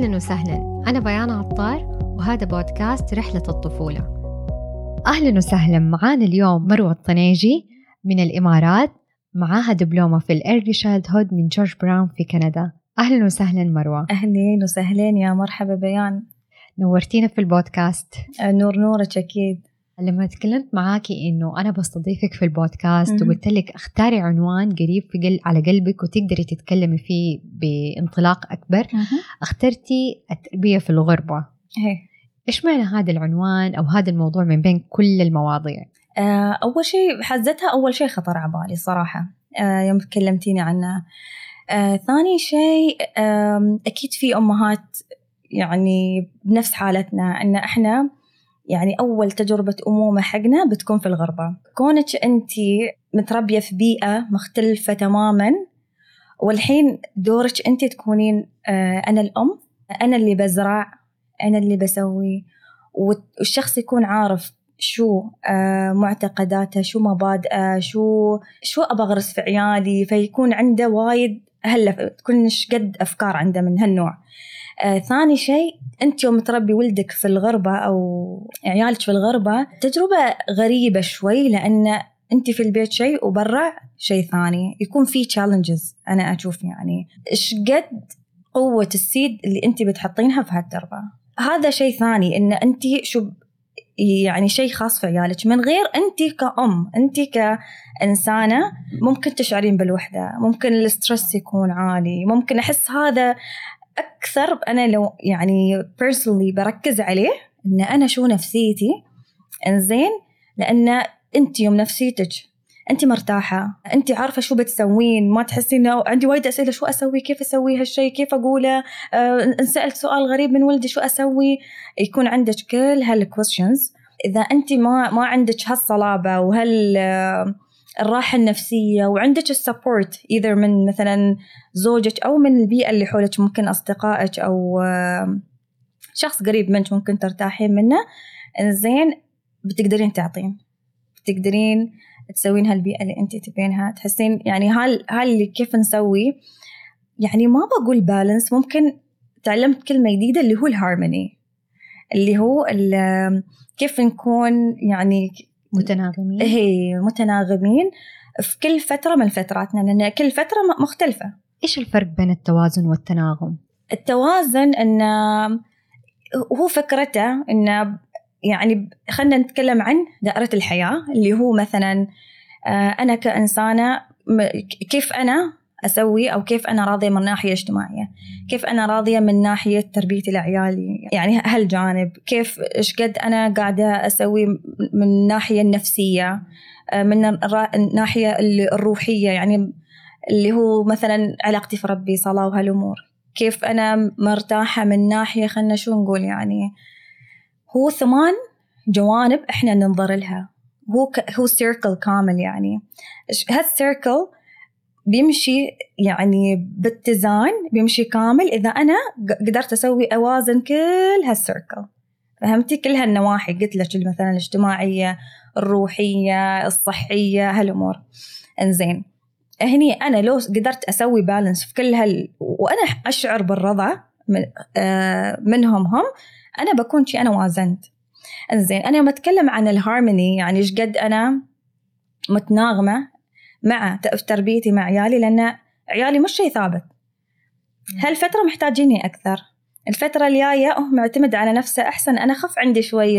أهلا وسهلا. أنا بيان عطار وهذا بودكاست رحلة الطفولة. أهلا وسهلا. معانا اليوم مروة الطنيجي من الإمارات معاها دبلومة في ال early childhood من جورج براون في كندا. أهلا وسهلا مروة. أهلين وسهلين. يا مرحبا بيان. نورتينا في البودكاست. نور نورك أكيد. لما تكلمت معاكي إنه أنا بستضيفك في البودكاست وقلت لك أختاري عنوان قريب في قل على قلبك وتقدري تتكلمي فيه بانطلاق أكبر. اخترتي التربية في الغربة. هي. إيش معنى هذا العنوان أو هذا الموضوع من بين كل المواضيع؟ آه أول شيء حزتها أول شيء خطر على بالي صراحة آه يوم كلمتيني عنه. آه ثاني شيء آه أكيد في أمهات يعني بنفس حالتنا إن إحنا يعني أول تجربة أمومة حقنا بتكون في الغربة. كونك أنت متربية في بيئة مختلفة تماما والحين دورك أنت تكونين آه أنا الأم أنا اللي بزرع أنا اللي بسوي والشخص يكون عارف شو آه معتقداته شو مبادئه شو شو أبغى أغرس في عيالي فيكون عنده وايد هلا تكون قد أفكار عنده من هالنوع. آه ثاني شيء أنت يوم تربي ولدك في الغربة أو عيالك في الغربة تجربة غريبة شوي لأن أنت في البيت شيء وبرا شيء ثاني. يكون في challenges أنا أشوف يعني. إيش قد قوة ال seed اللي أنت بتحطينها في هالتربة؟ هذا شيء ثاني إن أنت شو يعني شيء خاص في عيالك. من غير أنت كأم أنت كإنسانة ممكن تشعرين بالوحدة ممكن ال stress يكون عالي ممكن أحس هذا أكثر أنا لو يعني personally بركز عليه إن أنا شو نفسيتي؟ إنزين لأن أنت يوم نفسيتك أنت مرتاحة أنت عارفة شو بتسوين ما تحسين إنه عندي وايد أسئلة شو أسوي؟ كيف أسوي هالشيء كيف أقوله؟ آه انسالت سؤال غريب من ولدي شو أسوي؟ يكون عندك كل هال questions إذا أنت ما ما عندك هالصلابة وهال آه الراحة النفسية وعندك ال support إذا من مثلا زوجك أو من البيئة اللي حولك ممكن أصدقائك أو شخص قريب منك ممكن ترتاحين منه. إنزين بتقدرين تعطين. بتقدرين تسوين هالبيئة اللي أنت تبينها. تحسين يعني هال هاللي كيف نسوي يعني ما بقول بالانس ممكن تعلمت كلمة جديدة اللي هو الهارموني اللي هو كيف نكون يعني متناغمين. هي متناغمين. في كل فترة من فتراتنا لأن كل فترة مختلفة. إيش الفرق بين التوازن والتناغم؟ التوازن أن هو فكرته أن يعني خلينا نتكلم عن دائرة الحياة اللي هو مثلا أنا كإنسانة كيف أنا أسوي أو كيف أنا راضية من ناحية اجتماعية؟ كيف أنا راضية من ناحية تربيتي لعيالي يعني هالجانب كيف إيش قد أنا قاعدة أسوي من الناحية النفسية من الناحية الروحية يعني اللي هو مثلا علاقتي في ربي صلاة وهالأمور. كيف أنا مرتاحة من ناحية خلنا شو نقول يعني هو ثمان جوانب إحنا ننظر لها. هو ك... هو سيركل كامل يعني. هالسيركل بيمشي يعني باتزان بيمشي كامل إذا أنا قدرت أسوي أوازن كل هالسيركل فهمتي؟ كل هالنواحي قلت لك مثلا الاجتماعية الروحية الصحية هالأمور. إنزين. هني أنا لو قدرت أسوي balance في كل هال وأنا أشعر بالرضا من آه منهم هم أنا بكون شي أنا وازنت. إنزين. أنا لما أتكلم عن الهارموني يعني إيش قد أنا متناغمة مع تربيتي مع عيالي لأن عيالي مش شيء ثابت. هالفترة محتاجيني أكثر. الفترة الجاية أه معتمد على نفسه أحسن. أنا خف عندي شوي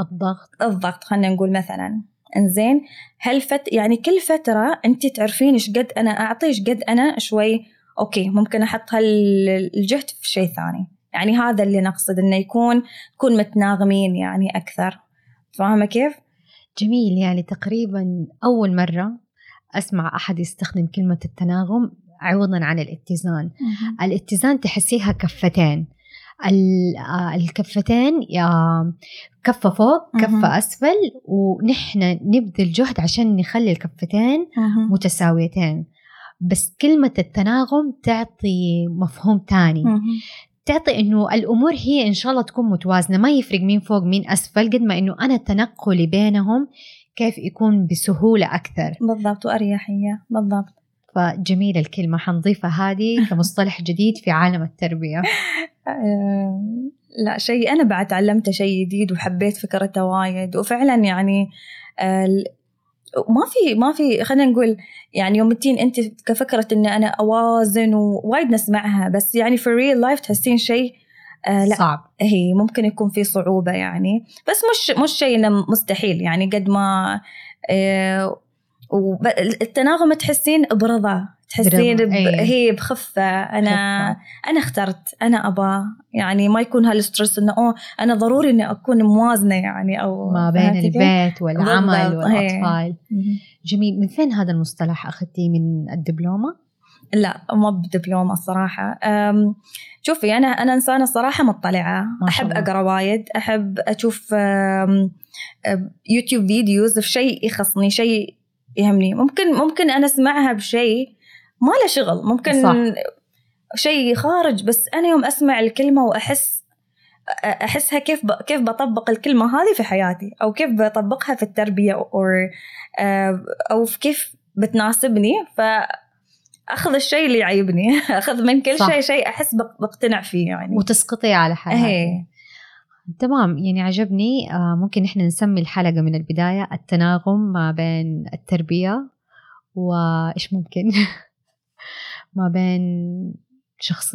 الضغط. الضغط خلينا نقول مثلا. إنزين هالفت يعني كل فترة أنت تعرفين إيش قد أنا أعطي إيش قد أنا شوي أوكي ممكن أحط هالجهد في شيء ثاني. يعني هذا اللي نقصد إنه يكون تكون متناغمين يعني أكثر. فاهمة كيف؟ جميل. يعني تقريبا أول مرة أسمع أحد يستخدم كلمة التناغم عوضا عن الاتزان. الاتزان تحسيها كفتين. الكفتين كفة فوق كفة أسفل ونحن نبذل جهد عشان نخلي الكفتين متساويتين. بس كلمة التناغم تعطي مفهوم تاني تعطي إنه الأمور هي إن شاء الله تكون متوازنة. ما يفرق مين فوق مين أسفل قد ما إنه أنا تنقلي بينهم كيف يكون بسهولة أكثر. بالضبط وأريحية بالضبط. فجميلة الكلمة حنضيفها هذه كمصطلح جديد في عالم التربية. لا شيء أنا بعد تعلمته شيء جديد وحبيت فكرته وايد وفعلا يعني ما في ما في خلينا نقول يعني يوم تين أنت كفكرة ان أنا أوازن ووايد نسمعها بس يعني في الريل لايف تحسين شيء آه لا صعب هي ممكن يكون في صعوبة يعني بس مش مش شيء مستحيل يعني قد ما آه والتناغم تحسين برضا تحسين ب... أيه. هي بخفة أنا خفة. أنا اخترت أنا أبا يعني ما يكون هالسترس إنه أوه أنا ضروري إني أكون موازنة يعني أو ما بين البيت والعمل والأطفال جميل من فين هذا المصطلح أخذتيه من الدبلومة؟ لا ما بدبلومة الصراحة. شوفي أنا أنا إنسانة الصراحة مطلعة. أحب أقرأ وايد. أحب أشوف يوتيوب فيديوز في شيء يخصني شيء يهمني. ممكن ممكن أنا أسمعها بشيء ما له شغل. ممكن صح. شيء خارج بس أنا يوم أسمع الكلمة وأحس أحسها كيف ب... كيف بطبق الكلمة هذه في حياتي أو كيف بطبقها في التربية أو أو في كيف بتناسبني. ف أخذ الشيء اللي يعيبني. أخذ من كل شيء شيء أحس بقتنع فيه يعني. وتسقطي على حالك. إيه. تمام. يعني عجبني. آه ممكن إحنا نسمي الحلقة من البداية التناغم ما بين التربية وإيش ممكن؟ ما بين شخص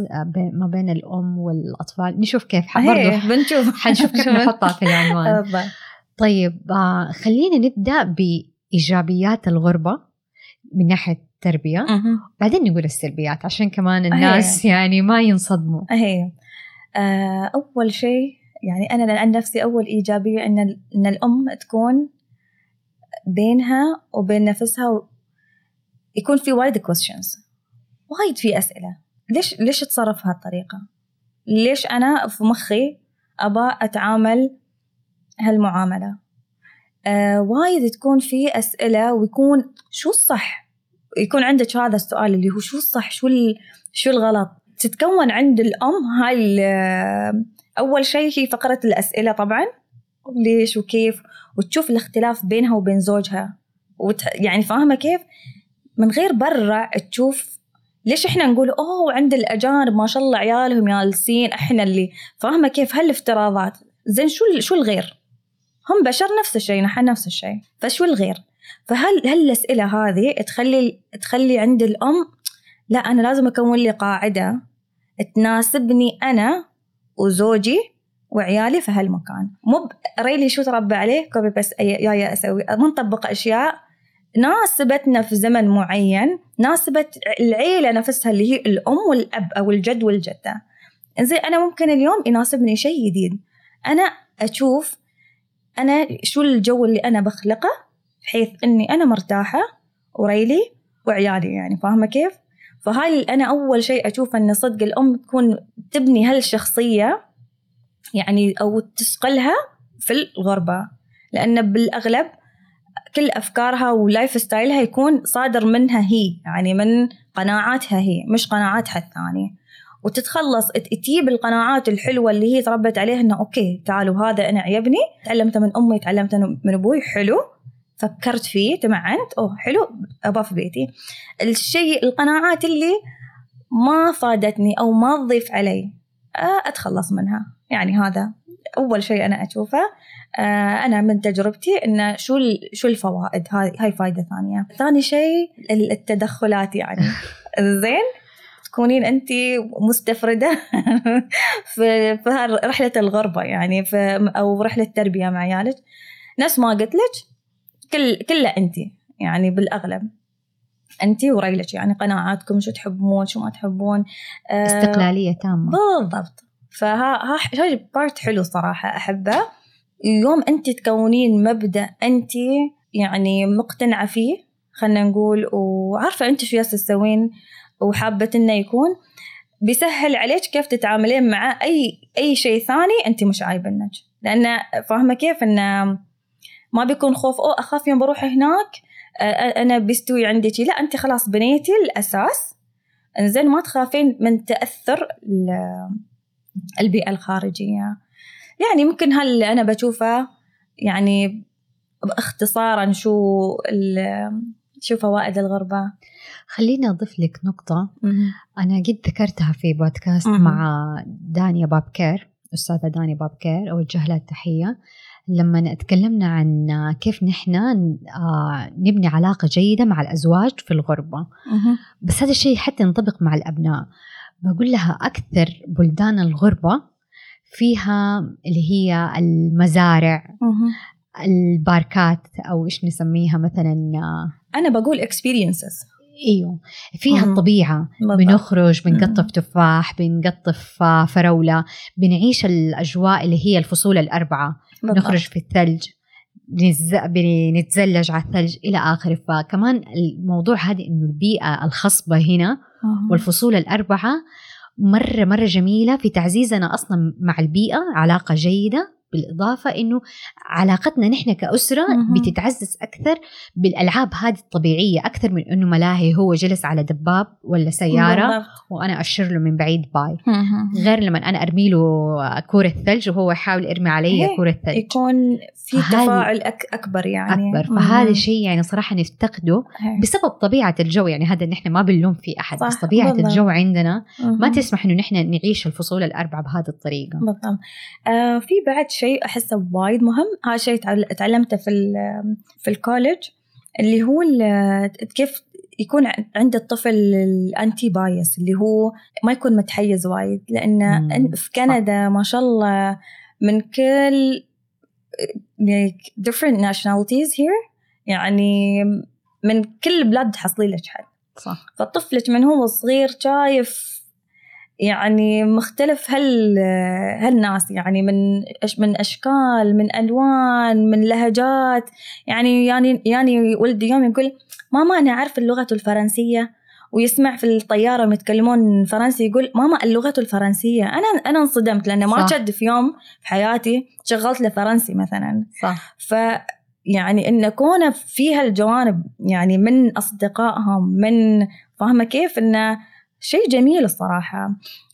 ما بين الأم والأطفال. نشوف كيف. برضه بنشوف. حنشوف كيف نحطها في العنوان. طيب آه خلينا نبدأ بإيجابيات الغربة من ناحية التربية. بعدين نقول السلبيات عشان كمان الناس أهي. يعني ما ينصدموا. أهي. آه أول شيء يعني أنا عن نفسي أول إيجابية إن إن الأم تكون بينها وبين نفسها يكون في وايد كويستشنز وايد في أسئلة. ليش ليش اتصرف بهالطريقة؟ ليش أنا في مخي أبى أتعامل هالمعاملة؟ آه وايد تكون في أسئلة ويكون شو الصح؟ يكون عندك هذا السؤال اللي هو شو الصح شو شو الغلط؟ تتكون عند الأم هاي أول شيء هي فقرة الأسئلة طبعا ليش وكيف؟ وتشوف الاختلاف بينها وبين زوجها. وت... يعني فاهمة كيف؟ من غير برا تشوف ليش إحنا نقول أوه عند الأجانب ما شاء الله عيالهم جالسين إحنا اللي فاهمة كيف؟ هالافتراضات. زين شو شو الغير؟ هم بشر نفس الشيء نحن نفس الشيء فشو الغير؟ فهل هل الاسئله هذه تخلي تخلي عند الأم لا أنا لازم أكون لي قاعدة تناسبني أنا وزوجي وعيالي في هالمكان. مو really شو تربى عليه؟ copy بس جاية أسوي. ما نطبق أشياء ناسبتنا في زمن معين ناسبت العيلة نفسها اللي هي الأم والأب أو الجد والجدة. زين أنا ممكن اليوم يناسبني شيء جديد. أنا أشوف أنا شو الجو اللي أنا بخلقه بحيث إني أنا مرتاحة وريلي وعيالي يعني فاهمة كيف؟ فهاي أنا أول شيء أشوف إن صدق الأم تكون تبني هالشخصية يعني أو تسقلها في الغربة لأن بالأغلب كل أفكارها ولايف ستايلها يكون صادر منها هي يعني من قناعاتها هي مش قناعاتها الثانية. وتتخلص تجيب القناعات الحلوة اللي هي تربت عليها إنه أوكي تعالوا هذا أنا عيبني تعلمته من أمي تعلمته من أبوي حلو. فكرت فيه تمعنت؟ أوه حلو أبغى في بيتي. الشيء القناعات اللي ما فادتني أو ما تضيف علي آه، أتخلص منها. يعني هذا أول شيء أنا أشوفه. آه، أنا من تجربتي إن شو شو الفوائد؟ هاي هاي فائده ثانية. ثاني شيء التدخلات يعني. زين؟ تكونين أنت مستفردة في في رحلة الغربة يعني في أو رحلة تربية مع عيالك. نفس ما قلت لك كل كله انت يعني بالأغلب. انت وريلك يعني قناعاتكم شو تحبون شو ما تحبون. آه، استقلالية تامة. بالضبط. فها هاي بارت حلو صراحة أحبه. يوم انت تكونين مبدأ انت يعني مقتنعة فيه خلينا نقول وعارفة انت شو تسوين وحابة إنه يكون بيسهل عليك كيف تتعاملين مع أي أي شيء ثاني انت مش عايبنك لأن فاهمة كيف؟ انه ما بيكون خوف. أو أخاف يوم بروح هناك. أنا بيستوي عندي لا أنت خلاص بنيتي الأساس. إنزين ما تخافين من تأثر البيئة الخارجية. يعني ممكن هل أنا بشوفه يعني باختصارا شو شو فوائد الغربة؟ خليني أضيف لك نقطة. أنا قد ذكرتها في بودكاست مع دانيا بابكير أستاذة دانيا بابكير أوجه لها التحية لما تكلمنا عن كيف نحن آه، نبني علاقة جيدة مع الأزواج في الغربة. بس هذا الشيء حتى ينطبق مع الأبناء. بقول لها أكثر بلدان الغربة فيها اللي هي المزارع الباركات أو إيش نسميها مثلا آه، أنا بقول experiences. إيوه. فيها مم. الطبيعة. بالضبط. بنخرج بنقطف تفاح بنقطف آه، فراولة. بنعيش الأجواء اللي هي الفصول الأربعة. بالضبط. نخرج في الثلج بنتزلج على الثلج إلى آخره. فكمان الموضوع هذه إنه البيئة الخصبة هنا والفصول الأربعة مرة مرة جميلة في تعزيزنا أصلا مع البيئة علاقة جيدة. بالإضافة إنه علاقتنا نحن كأسرة بتتعزز أكثر بالألعاب هذه الطبيعية أكثر من إنه ملاهي هو جلس على دباب ولا سيارة وأنا أشر له من بعيد باي. غير لما أنا أرمي له كورة ثلج وهو يحاول يرمي علي كورة ثلج. يكون في تفاعل أك أكبر يعني. أكبر. فهذا شيء يعني صراحة نفتقده بسبب طبيعة الجو يعني هذا نحن ما بنلوم في أحد بس طبيعة بالضبط. الجو عندنا ما تسمح إنه نحن نعيش الفصول الأربعة بهذه الطريقة. بالضبط. آه في بعد شيء أحسه وايد مهم هذا شيء تعلمته في في ال college اللي هو كيف يكون عند الطفل ال anti bias اللي هو ما يكون متحيز وايد لأن في كندا ما شاء الله من كل different nationalities here. يعني من كل البلاد تحصلي لك حد. صح. فطفلك من هو صغير شايف يعني مختلف هال هالناس. يعني من من أشكال من ألوان من لهجات. يعني يعني يعني ولدي يوم يقول ماما أنا أعرف اللغة الفرنسية. ويسمع في الطيارة يتكلمون فرنسي يقول ماما اللغة الفرنسية. أنا أنا انصدمت لأنه ما شد في يوم في حياتي شغلت له فرنسي مثلا. صح. ف يعني إن كونه في هالجوانب يعني من أصدقائهم من فاهمة كيف إنه شيء جميل الصراحة.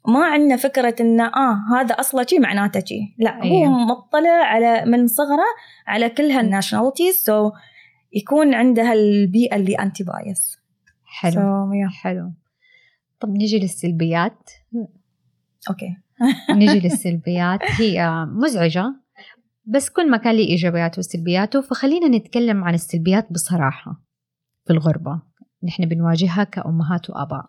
ما عندنا فكرة إنه آه هذا أصله شيء معناته شيء لا أيه. هو مطلع على من صغره على كل هال nationalities so يكون عنده البيئة اللي anti bias حلو. so, yeah. حلو. طب نجي للسلبيات. okay. نجي للسلبيات. هي مزعجة بس كل ما كان له إيجابياته وسلبياته فخلينا نتكلم عن السلبيات بصراحة في الغربة. نحن بنواجهها كأمهات وآباء.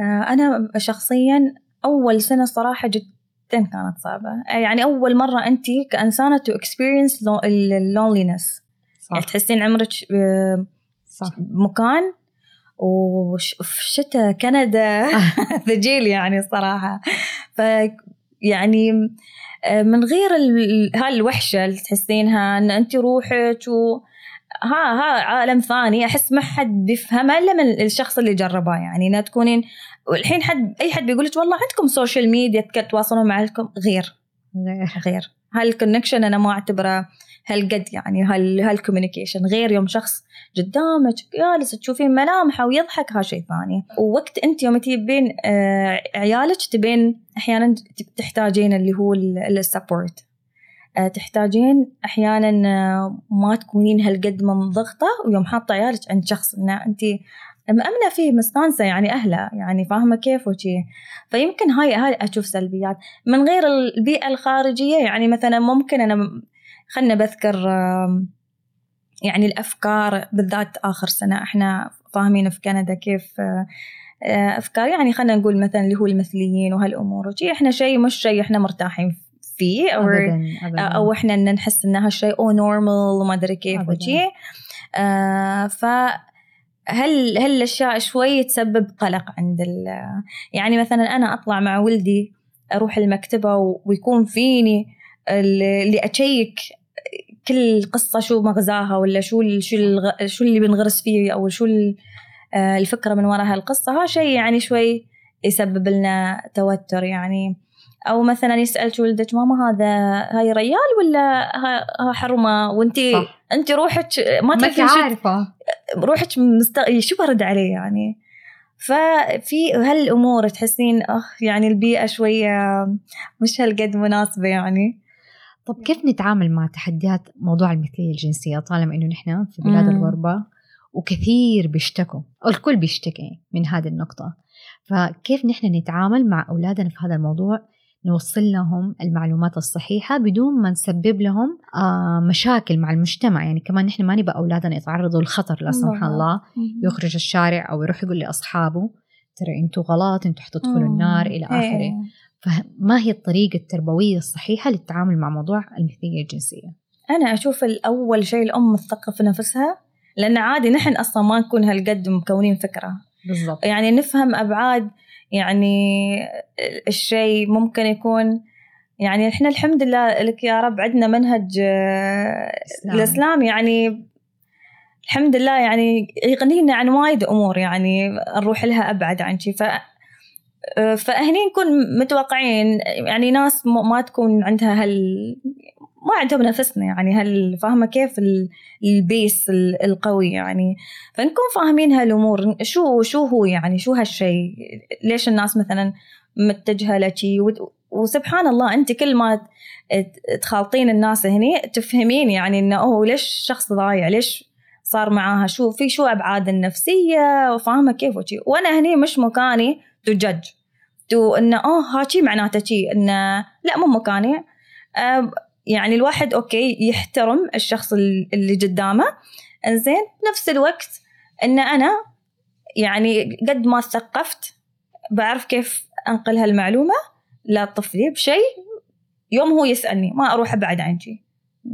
آه، أنا شخصيا أول سنة صراحة جدا كانت صعبة. يعني أول مرة أنت كإنسانة to experience ال loneliness يعني تحسين عمرك آه، صح. مكان وفي شتاء كندا ثجيل يعني الصراحة. ف يعني آه، من غير هالوحشة اللي تحسينها إن انت روحك و ها ها عالم ثاني أحس ما حد بيفهمه إلا من الشخص اللي جربه يعني. إنها تكونين والحين حد أي حد بيقول لك والله عندكم social media تتواصلون معكم غير. غير. غير. هال connection أنا ما أعتبره هالقد يعني هال هال communication غير يوم شخص قدامك جالس تشوفين ملامحه ويضحك ها شيء ثاني. ووقت أنت يوم تبين آه عيالك تبين أحيانا تحتاجين اللي هو ال support آه، تحتاجين أحيانا آه، ما تكونين هالقد منضغطه ويوم حاطة عيالك عند شخص. إن أنت مأمنة فيه مستانسة يعني أهله يعني فاهمة كيف وشي. فيمكن هاي هاي أشوف سلبيات. من غير البيئة الخارجية يعني مثلا ممكن أنا خلنا بذكر يعني الأفكار بالذات آخر سنة. إحنا فاهمين في كندا كيف آه، أفكار. يعني خلنا نقول مثلا اللي هو المثليين وهالأمور وشي. إحنا شيء مش شيء إحنا مرتاحين فيه أو أبداً أبداً. أو إحنا نحس ان هالشيء أو نورمال وما أدري كيف وشي. آه ف هل هل الاشياء شوي تسبب قلق عند يعني مثلا أنا أطلع مع ولدي أروح المكتبة ويكون فيني اللي أشيك كل قصة شو مغزاها ولا شو شو شو اللي بنغرس فيه أو شو آه، الفكرة من وراء هالقصة ها شيء يعني شوي يسبب لنا توتر يعني. أو مثلا يسألك ولدك ماما هذا هاي ريال ولا ها حرمة؟ وانت انت روحك ما تعرفين عارفة. روحك مست... شو برد عليه يعني؟ ففي هالأمور تحسين آه يعني البيئة شوية مش هالقد مناسبة يعني. طب كيف نتعامل مع تحديات موضوع المثلية الجنسية طالما إنه نحن في بلاد الغربة وكثير بيشتكوا الكل بيشتكي من هذه النقطة. فكيف نحن نتعامل مع أولادنا في هذا الموضوع نوصل لهم المعلومات الصحيحة بدون ما نسبب لهم آه مشاكل مع المجتمع. يعني كمان نحن ما نبقى أولادنا يتعرضوا للخطر لا سمح الله. يخرج الشارع أو يروح يقول لأصحابه ترى أنتوا غلط أنتوا حتدخلوا النار إلى آخره. إيه. فما هي الطريقة التربوية الصحيحة للتعامل مع موضوع المثلية الجنسية؟ أنا أشوف الأول شيء الأم تثقف نفسها لأن عادي نحن أصلا ما نكون هالقد مكونين فكرة. بالضبط. يعني نفهم أبعاد يعني الشيء ممكن يكون يعني إحنا الحمد لله لك يا رب عندنا منهج إسلام. الإسلام يعني الحمد لله يعني يغنينا عن وايد أمور يعني نروح لها أبعد عن شيء ف فهني نكون متوقعين يعني ناس ما تكون عندها هال ما عندهم نفسنا يعني هل فاهمة كيف البيس القوي يعني؟ فنكون فاهمين هالأمور. شو شو هو يعني؟ شو هالشيء ليش الناس مثلا متجهة لشي؟ وسبحان الله أنت كل ما تخالطين الناس هني تفهمين يعني إنه أوه ليش الشخص ضايع؟ ليش صار معاها؟ شو في شو أبعاد النفسية؟ وفاهمة كيف وشي؟ وأنا هني مش مكاني to judge إنه أوه هاشي معناته شي إنه لا مو مكاني. يعني الواحد okay يحترم الشخص اللي قدامه. إنزين بنفس الوقت إن أنا يعني قد ما ثقفت بعرف كيف أنقل هالمعلومة لطفلي بشيء يوم هو يسألني ما أروح أبعد عن شيء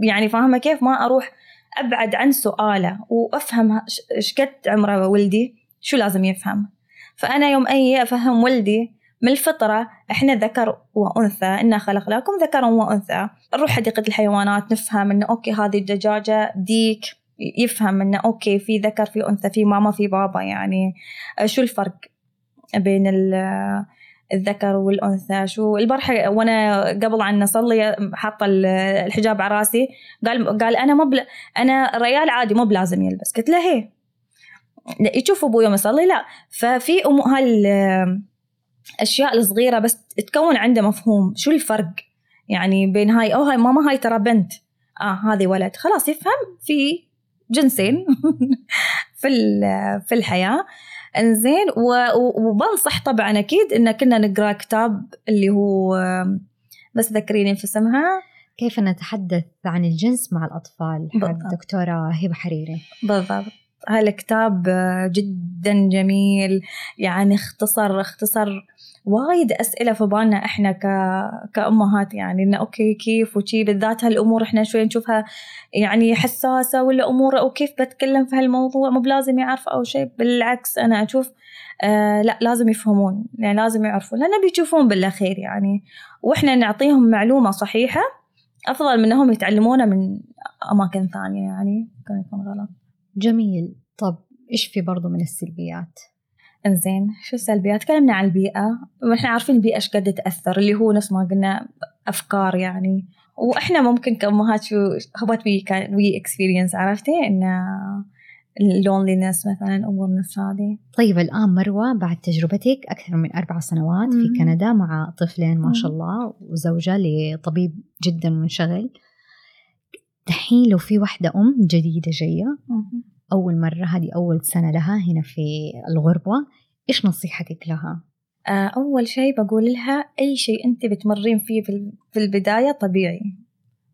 يعني فاهمة كيف؟ ما أروح أبعد عن سؤاله وأفهم إيش قد عمره ولدي شو لازم يفهم؟ فأنا يوم أي أفهم ولدي من الفطرة إحنا ذكر وأنثى إنا خلقناكم ذكرا وأنثى. نروح حديقة الحيوانات نفهم إنه okay هذه الدجاجة ديك يفهم إنه okay في ذكر في أنثى في ماما في بابا يعني شو الفرق بين الذكر والأنثى؟ شو البارحة وأنا قبل أن نصلي حاطة الحجاب على رأسي قال قال أنا مو أنا ريال عادي مو بلازم يلبس. قلت له هي يشوف أبوي يوم يصلي؟ لا. ففي أم هال أشياء الصغيرة بس تكون عنده مفهوم. شو الفرق؟ يعني بين هاي أو هاي ماما هاي ترى بنت. آه هذه ولد. خلاص يفهم. في جنسين في في الحياة. إنزين وبنصح طبعا أكيد إن كنا نقرأ كتاب اللي هو بس ذكريني في اسمها كيف نتحدث عن الجنس مع الأطفال؟ حق دكتورة هبة حريري. بالضبط. هالكتاب جدا جميل. يعني اختصر اختصر وايد أسئلة في بالنا إحنا ك... كأمهات يعني. إنه أوكي كيف؟ وشي بالذات هالأمور إحنا شوي نشوفها يعني حساسة ولا أمور أو كيف بتكلم في هالموضوع؟ مو بلازم يعرف أو شيء بالعكس أنا أشوف آه لا لازم يفهمون. يعني لازم يعرفون لأن بيشوفون بالأخير يعني. وإحنا نعطيهم معلومة صحيحة أفضل من إنهم يتعلمونها من أماكن ثانية يعني. كان يكون غلط. جميل. طب إيش في برضو من السلبيات؟ إنزين شو السلبيات؟ تكلمنا عن البيئة. وإحنا عارفين البيئة إيش قد تأثر اللي هو نفس ما قلنا أفكار يعني. وإحنا ممكن كأمهات شو what we can we experience عرفتي؟ انه ال loneliness مثلا امور نفس هذه. طيب الآن مروة بعد تجربتك أكثر من أربع سنوات في كندا مع طفلين ما شاء الله وزوجة لطبيب جدا منشغل. دحين لو في واحدة أم جديدة جاية أول مرة هذه أول سنة لها هنا في الغربة إيش نصيحتك لها؟ آه، أول شيء بقول لها أي شيء أنت بتمرين فيه في البداية طبيعي.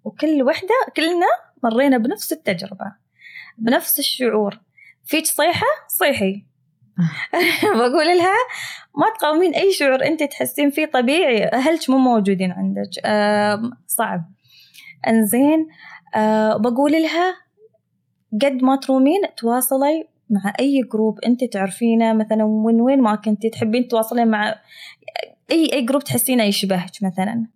وكل وحدة كلنا مرينا بنفس التجربة بنفس الشعور. فيك صيحة؟ صيحي. بقول لها ما تقاومين أي شعور أنت تحسين فيه طبيعي أهلك مو موجودين عندك. أه صعب. إنزين أه بقول لها قد ما ترومين تواصلي مع أي group أنت تعرفينه مثلا من وين ما كنتي تحبين تواصلين مع أي أي group تحسينه يشبهك مثلا.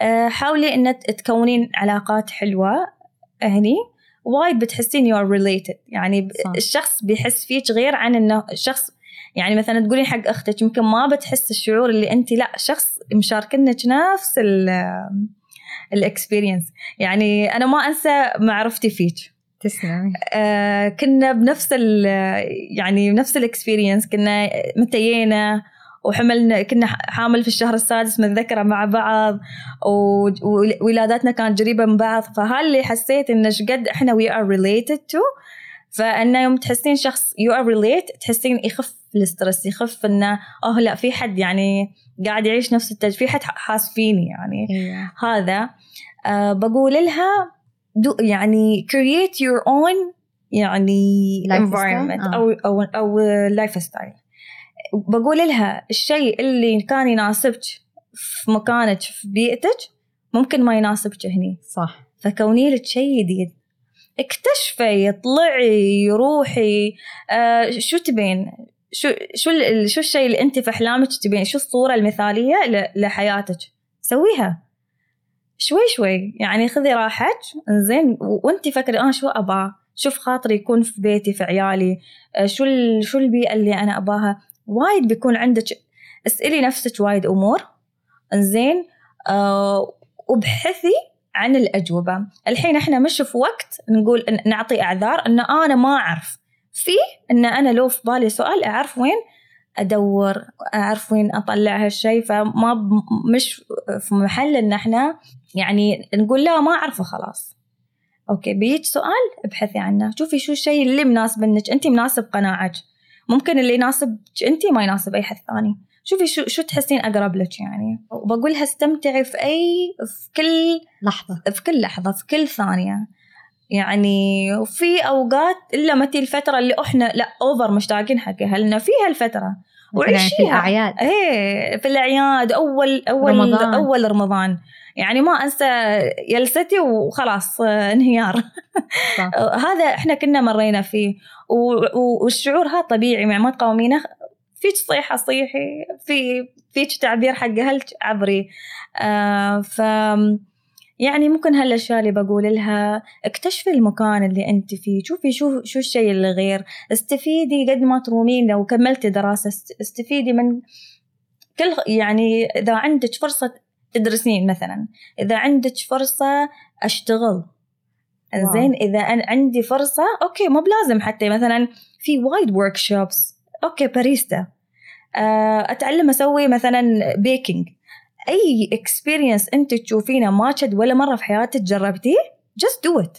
آه، حاولي أن تكونين علاقات حلوة هني. وايد بتحسين you are related يعني صح. الشخص بيحس فيك غير عن إنه الشخص يعني مثلا تقولين حق أختك يمكن ما بتحس الشعور اللي أنت لا شخص مشاركنك نفس ال experience. يعني أنا ما أنسى معرفتي فيك. تسلمي. آه كنا بنفس ال يعني نفس ال experience كنا متينا وحملنا كنا حامل في الشهر السادس متذكرة مع بعض وولاداتنا كانت قريبة من بعض. فهاللي حسيت إن قد إحنا we are related to فانه يوم تحسين شخص you are relate تحسين يخف ال stress يخف إنه أوه لا في حد يعني قاعد يعيش نفس التج في حد حاس فيني يعني إيه. هذا أه بقول لها do يعني create your own يعني Life environment style؟ آه. أو أو أو life style بقول لها الشيء اللي كان يناسبك في مكانك في بيئتك ممكن ما يناسبك هني صح فكوني لك شيء جديد اكتشفي اطلعي روحي آه شو تبين شو شو شو الشيء اللي أنت في أحلامك تبين؟ شو الصورة المثالية لحياتك؟ سويها. شوي شوي. يعني خذي راحتك. زين. وأنت فكري أنا شو أبغى؟ شوف خاطري يكون في بيتي في عيالي. آه، شو شو البيئة اللي أنا اباها وايد بيكون عندك اسألي نفسك وايد أمور. زين. آه وابحثي عن الأجوبة. الحين إحنا مش في وقت نقول نعطي أعذار أن أنا ما أعرف. في أن أنا لو في بالي سؤال أعرف وين أدور أعرف وين أطلع هالشيء فما مش في محل أن إحنا يعني نقول لا ما أعرفه خلاص. أوكي بيجي سؤال ابحثي عنه. شوفي شو الشيء اللي مناسب إنك أنت مناسب قناعك. ممكن اللي يناسبك أنت ما يناسب أي حد ثاني. شوفي شو شو تحسين أقرب لك يعني. وبقولها استمتعي في أي في كل لحظة. في كل لحظة في كل ثانية. يعني وفي أوقات إلا متى الفترة اللي إحنا لا أوفر مشتاقين حقها لأن فيها الفترة مثلا في وعيشيها. الأعياد إيه في الأعياد أول أول رمضان. أول رمضان يعني ما أنسى جلستي وخلاص انهيار. هذا إحنا كنا مرينا فيه والشعور هذا طبيعي يعني ما تقاومينه فيك صيحة صيحي في فيك تعبير حق أهلك عبري آه ف يعني ممكن هالأشياء اللي بقول لها اكتشفي المكان اللي أنت فيه شوفي شو شو الشيء اللي غير. استفيدي قد ما ترومين لو كملتي دراسة است- استفيدي من كل يعني إذا عندك فرصة تدرسين مثلا إذا عندك فرصة أشتغل. زين إذا أنا عندي فرصة okay مو بلازم حتى مثلا في وايد workshops أوكي باريستا. آه، أتعلم أسوي مثلا baking any experience أنت تشوفينه ما شد ولا مرة في حياتك جربتيه؟ just do it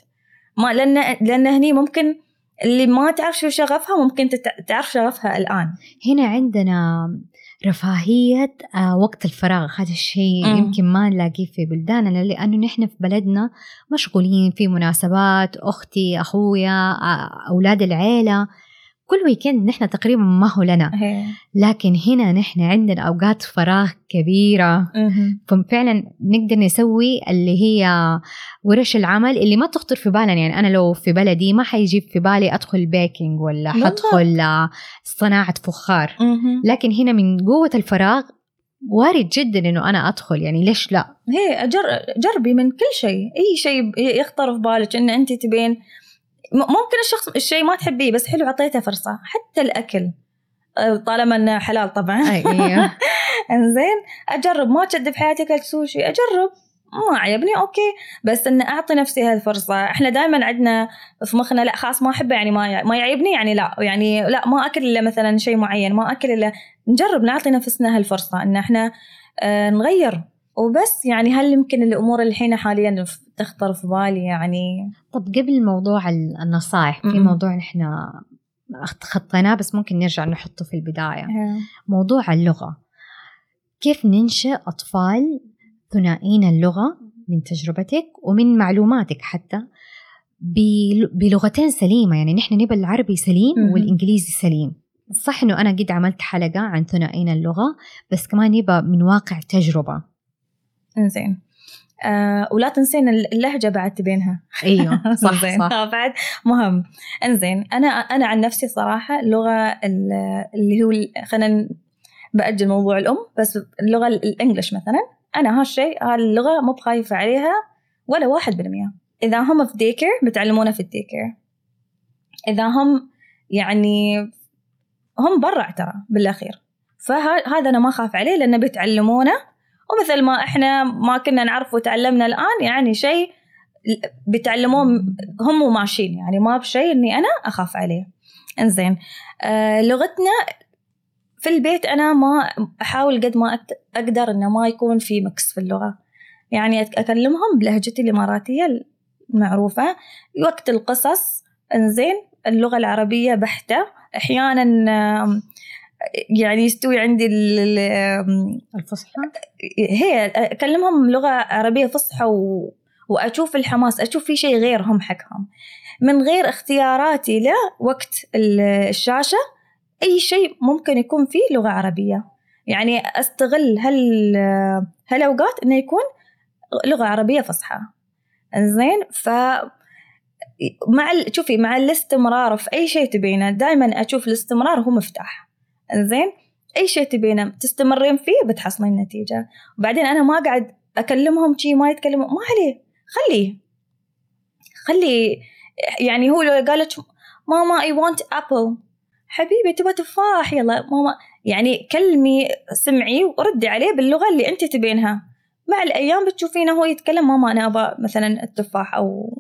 ما لأن لأن هني ممكن اللي ما تعرف شو شغفها ممكن تعرف شغفها الآن. هنا عندنا رفاهية آه، وقت الفراغ. هذا الشيء. يمكن ما نلاقيه في بلداننا لأنه نحن في بلدنا مشغولين في مناسبات أختي أخويا آه، أولاد العيلة. كل weekend نحن تقريبا ما هو لنا. لكن هنا نحن عندنا أوقات فراغ كبيرة. ففعلا نقدر نسوي اللي هي ورش العمل اللي ما تخطر في بالنا. يعني أنا لو في بلدي ما حيجيب في بالي أدخل بيكنج ولا. حدخل صناعة فخار. لكن هنا من قوة الفراغ وارد جدا إنه أنا أدخل. يعني ليش لا؟ هي أجر... جربي من كل شيء. أي شيء يخطر في بالك إن أنت تبين ممكن الشخص الشيء ما تحبيه بس حلو اعطيته فرصة. حتى الأكل. أه، طالما إنه حلال طبعا. أيوه إنزين أجرب. ما تشد في حياتي اكلت سوشي أجرب. ما عجبني أوكي. بس إن أعطي نفسي هذه الفرصة. إحنا دائما عندنا في مخنا لا خلاص ما أحبه يعني ما ما يعجبني يعني لا. يعني لا ما أكل إلا مثلا شيء معين ما أكل إلا. نجرب نعطي نفسنا هالفرصة إن إحنا آه نغير. وبس يعني هل يمكن الأمور اللي الحين حاليا تخطر في بالي يعني. طب قبل موضوع ال- النصائح في. موضوع نحن خطيناه بس ممكن نرجع نحطه في البداية. موضوع اللغة. كيف ننشئ أطفال ثنائيين اللغة من تجربتك ومن معلوماتك حتى بل- بلغتين سليمة؟ يعني نحن نبى العربي سليم. والإنجليزي سليم. صح إنه أنا قد عملت حلقة عن ثنائيين اللغة بس كمان نبى من واقع تجربة. إنزين. آه ولا تنسين اللهجة بعد تبينها. أيوه صح صح. آه، بعد. مهم. انزين أنا أنا عن نفسي صراحة اللغة ال- اللي هو خلينا بأجل موضوع الأم بس اللغة ال- الإنجليش مثلا. أنا هالشيء هاللغه مو بخايفة عليها ولا واحد بالمية. إذا هم في ديكر بتعلمونا في الديكر إذا هم يعني هم برا ترى بالأخير. فهذا أنا ما أخاف عليه لأنه بتعلمونا ومثل ما إحنا ما كنا نعرف وتعلمنا الآن يعني شيء بتعلموه هم وماشيين يعني ما بشيء إني أنا أخاف عليه. إنزين آه لغتنا في البيت أنا ما أحاول قد ما أقدر إنه ما يكون في مكس في اللغة. يعني أكلمهم بلهجتي الإماراتية المعروفة وقت القصص إنزين اللغة العربية بحتة أحيانا يعني يستوي عندي الفصحى؟ هي أكلمهم لغة عربية فصحى و... وأشوف الحماس أشوف في شيء غيرهم حقهم. من غير اختياراتي له وقت الشاشة أي شيء ممكن يكون فيه لغة عربية. يعني أستغل هال هالأوقات إنه يكون لغة عربية فصحى. إنزين؟ ف مع. شوفي مع الاستمرار في أي شيء تبينه دائما أشوف الاستمرار هو مفتاح. إنزين أي شيء تبينه تستمرين فيه بتحصلين نتيجه وبعدين أنا ما قاعد أكلمهم شي ما يتكلموا ما عليه. خليه. خلي يعني هو لو قالت ماما اي وانت ابل حبيبي تبغى تفاح؟ يلا ماما. يعني كلمي سمعي وردي عليه باللغة اللي أنت تبينها. مع الأيام بتشوفينه هو يتكلم ماما أنا أبغى مثلا التفاح أو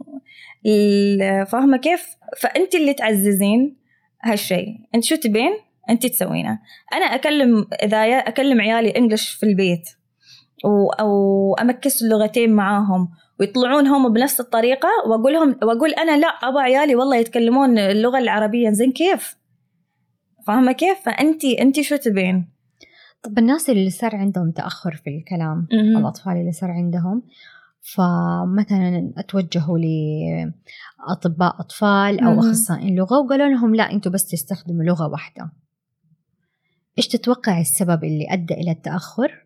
فاهمة كيف؟ فأنت اللي تعززين هالشيء. أنت شو تبين؟ انت تسوينه. أنا أكلم إذا أكلم عيالي انجلش في البيت أو أمكس اللغتين معاهم ويطلعون هم بنفس الطريقة وأقول لهم وأقول أنا لا ابى عيالي والله يتكلمون اللغة العربية. زين كيف؟ فاهمة كيف؟ فانت انت شو تبين؟ طب الناس اللي صار عندهم تأخر في الكلام م-م. الأطفال اللي صار عندهم فمثلا اتوجهوا لاطباء أطفال أو أخصائيين لغة وقالوا لهم لا أنتم بس تستخدموا لغة واحدة. إيش تتوقع السبب اللي أدى إلى التأخر؟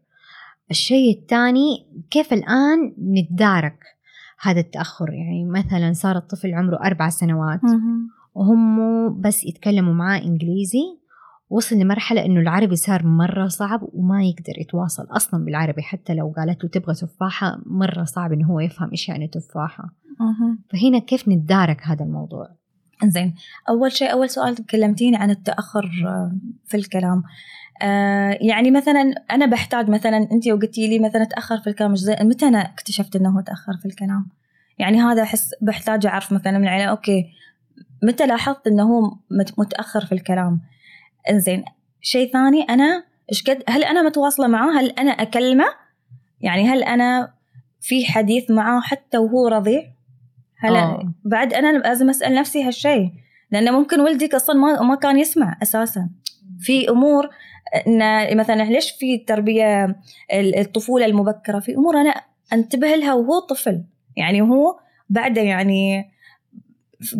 الشيء الثاني كيف الآن نتدارك هذا التأخر؟ يعني مثلا صار الطفل عمره أربع سنوات وهم بس يتكلموا معاه إنجليزي وصل لمرحلة إنه العربي صار مرة صعب وما يقدر يتواصل أصلا بالعربي حتى لو قالت له تبغى تفاحة مرة صعب إنه هو يفهم إيش يعني تفاحة. فهنا كيف نتدارك هذا الموضوع؟ زين. أول شيء أول سؤال تكلمتيني عن التأخر آه، في الكلام. آه يعني مثلا أنا بحتاج مثلا أنت قلتي لي مثلا تأخر في الكلام زين متى أنا اكتشفت إنه هو تأخر في الكلام؟ يعني هذا أحس بحتاج أعرف مثلا من العيلة أوكي متى لاحظت إنه هو متأخر في الكلام؟ إنزين. شيء ثاني أنا إيش قد هل أنا متواصلة معاه؟ هل أنا أكلمه؟ يعني هل أنا في حديث معاه حتى وهو رضيع؟ هل أوه. بعد أنا لازم أسأل نفسي هالشيء لأنه ممكن ولدك أصلا ما ما كان يسمع أساسا. في أمور إن مثلا ليش في التربيه الطفولة المبكرة؟ في أمور أنا أنتبه لها وهو طفل. يعني هو بعده يعني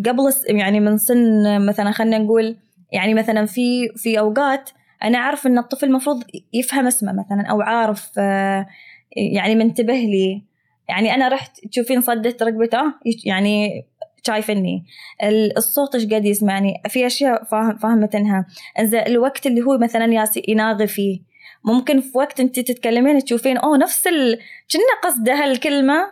قبل يعني من سن مثلا خلينا نقول يعني مثلا في في أوقات أنا أعرف إن الطفل المفروض يفهم اسمه مثلا أو عارف آه، يعني منتبه لي. يعني أنا رحت تشوفين صدت رقبته يعني شايفني. الصوت إيش قاعد يسمعني؟ في أشياء فاهم فاهمتنها. الوقت اللي هو مثلا ياسي يناغي فيه. ممكن في وقت أنت تتكلمين تشوفين أوه نفس ال... كنا قصده هالكلمة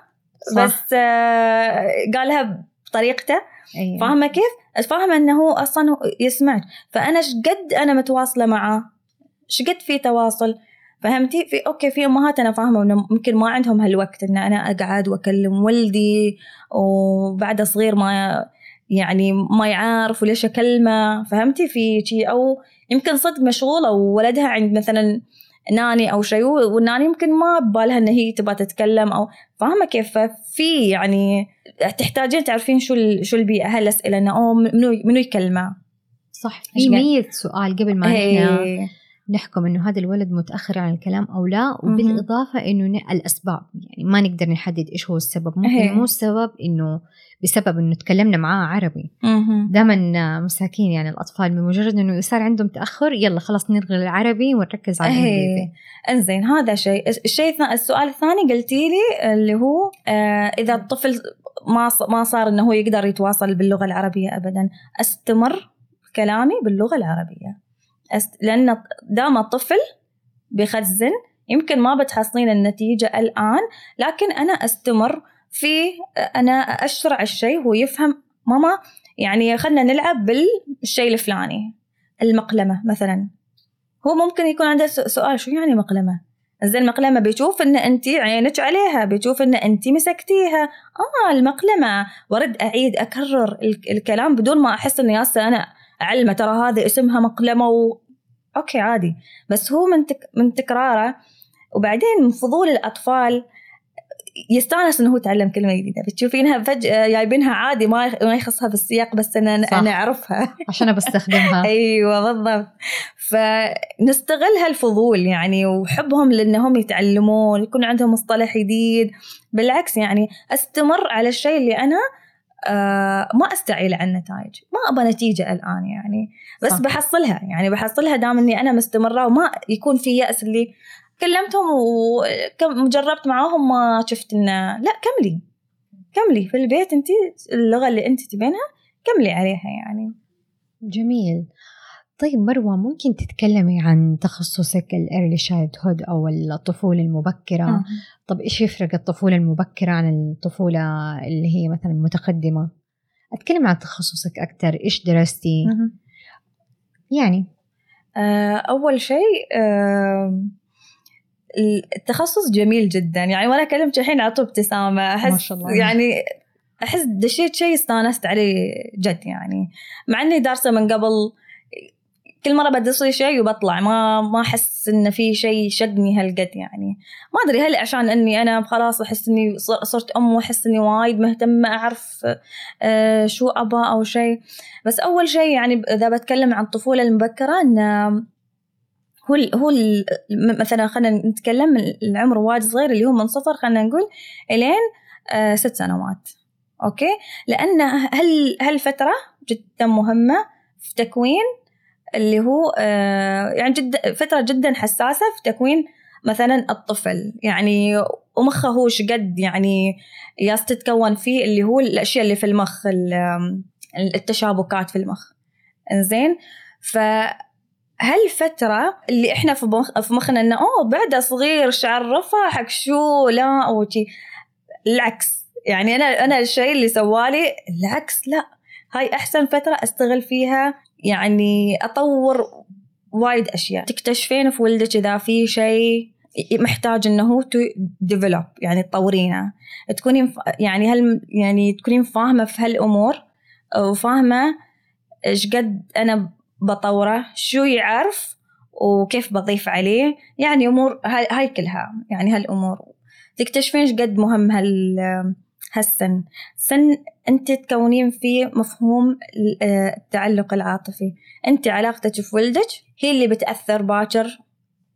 صح. بس آه قالها بطريقته. أيوة. فاهمة كيف؟ فاهمة إنه هو أصلا يسمعك. فأنا إيش قد أنا متواصلة معاه؟ إيش قد في تواصل؟ فهمتي؟ في أوكي في أمهات أنا فاهمة إنه ممكن ما عندهم هالوقت إن أنا أقعد وأكلم ولدي وبعد صغير ما يعني ما يعرف وليش أكلمه فهمتي؟ في شيء أو يمكن صدق مشغولة وولدها عند مثلا ناني أو شيء والناني يمكن ما ببالها إن هي تبغى تتكلم أو فاهمة كيف؟ في يعني تحتاجين تعرفين شو شو البيئة. هالاسئله إنه أوه منو منو يكلمه؟ صح. في مية سؤال قبل ما إحنا نحكم إنه هذا الولد متأخر عن الكلام أو لا وبالإضافة إنه الأسباب. يعني ما نقدر نحدد إيش هو السبب. ممكن مو السبب إنه بسبب إنه تكلمنا معاه عربي. دائما مساكين يعني الأطفال بمجرد إنه صار عندهم تأخر يلا خلاص نلغي العربي ونركز على الإنجليزي. إنزين هذا شيء. الشيء السؤال الثاني قلتي لي اللي هو آه إذا الطفل ما ما صار إنه هو يقدر يتواصل باللغة العربية ابدا أستمر كلامي باللغة العربية؟ لأن دام الطفل بيخزن يمكن ما بتحصلين النتيجة الآن لكن أنا أستمر في أنا أشرع الشيء هو يفهم ماما يعني خلنا نلعب بالشيء الفلاني المقلمة مثلا. هو ممكن يكون عنده سؤال شو يعني مقلمة؟ زين المقلمة بيشوف إن انت عينك عليها بيشوف إن انت مسكتيها. آه المقلمة. ورد أعيد أكرر الكلام بدون ما أحس إني أنا أعلمة ترى هذا اسمها مقلمة و... أوكي عادي. بس هو من تك... من تكراره وبعدين من فضول الأطفال يستانس إنه هو تعلم كلمة جديدة. بتشوفينها فجاه جايبينها عادي ما ما يخصها بالسياق بس أنا صح. أنا أعرفها. عشان بستخدمها. أيوه بالضبط. فنستغل هالفضول يعني وحبهم لأنهم يتعلمون يكون عندهم مصطلح جديد. بالعكس يعني أستمر على الشيء اللي أنا آه ما أستعيل عن النتائج. ما أبغى نتيجة الآن يعني. بس صح. بحصلها يعني بحصلها دام إني أنا مستمرة وما يكون في يأس اللي كلمتهم وجربت معاهم ما شفت إنه لا كملي. كملي. في البيت انت اللغة اللي انت تبينها كملي عليها يعني. جميل. طيب مروة ممكن تتكلمي عن تخصصك ال early childhood أو الطفولة المبكرة آه. طب إيش يفرق الطفولة المبكرة عن الطفولة اللي هي مثلا متقدمة أتكلم عن تخصصك أكثر إيش درستي آه. يعني آه أول شيء آه التخصص جميل جدا يعني وأنا أكلمك الحين على طول ابتسامة أحس ما شاء الله. يعني أحس دشيت شيء استانست عليه جد يعني مع إني دارسة من قبل كل مرة بدرس شيء وبطلع. ما ما أحس إنه في شيء شدني هالقد يعني. ما أدري هل عشان إني أنا خلاص أحس إني صرت أم وأحس إني وايد مهتمة أعرف آه شو ابى أو شيء بس أول شيء يعني إذا بتكلم عن الطفولة المبكرة انه هو ال هو ال مثلا خلينا نتكلم العمر وايد صغير اللي هو من صفر خلينا نقول إلين آه ست سنوات. okay؟ لأن هل هالفترة جدا مهمة في تكوين اللي هو آه يعني جدا فترة جدا حساسة في تكوين مثلا الطفل. يعني ومخه هو قد يعني ياس تتكون فيه اللي هو الأشياء اللي في المخ التشابكات في المخ. إنزين؟ ف هالفترة اللي إحنا في مخ في مخنا إنه أوه بعده صغير شعر رفع حق شو لا أو شي. العكس. يعني أنا أنا الشيء اللي سوالي العكس لا. هاي أحسن فترة أستغل فيها يعني أطور وايد أشياء. تكتشفين في ولدك إذا في شيء محتاج إنه to develop يعني تطورينه. تكونين يعني هل يعني تكونين فاهمة في هالأمور وفاهمة إيش قد أنا بطوره شو يعرف وكيف بضيف عليه. يعني أمور هاي, هاي كلها يعني هالأمور. تكتشفين إيش قد مهم هال هالسن. سن أنت تكونين فيه مفهوم التعلق العاطفي. أنت علاقتك في ولدك هي اللي بتأثر باكر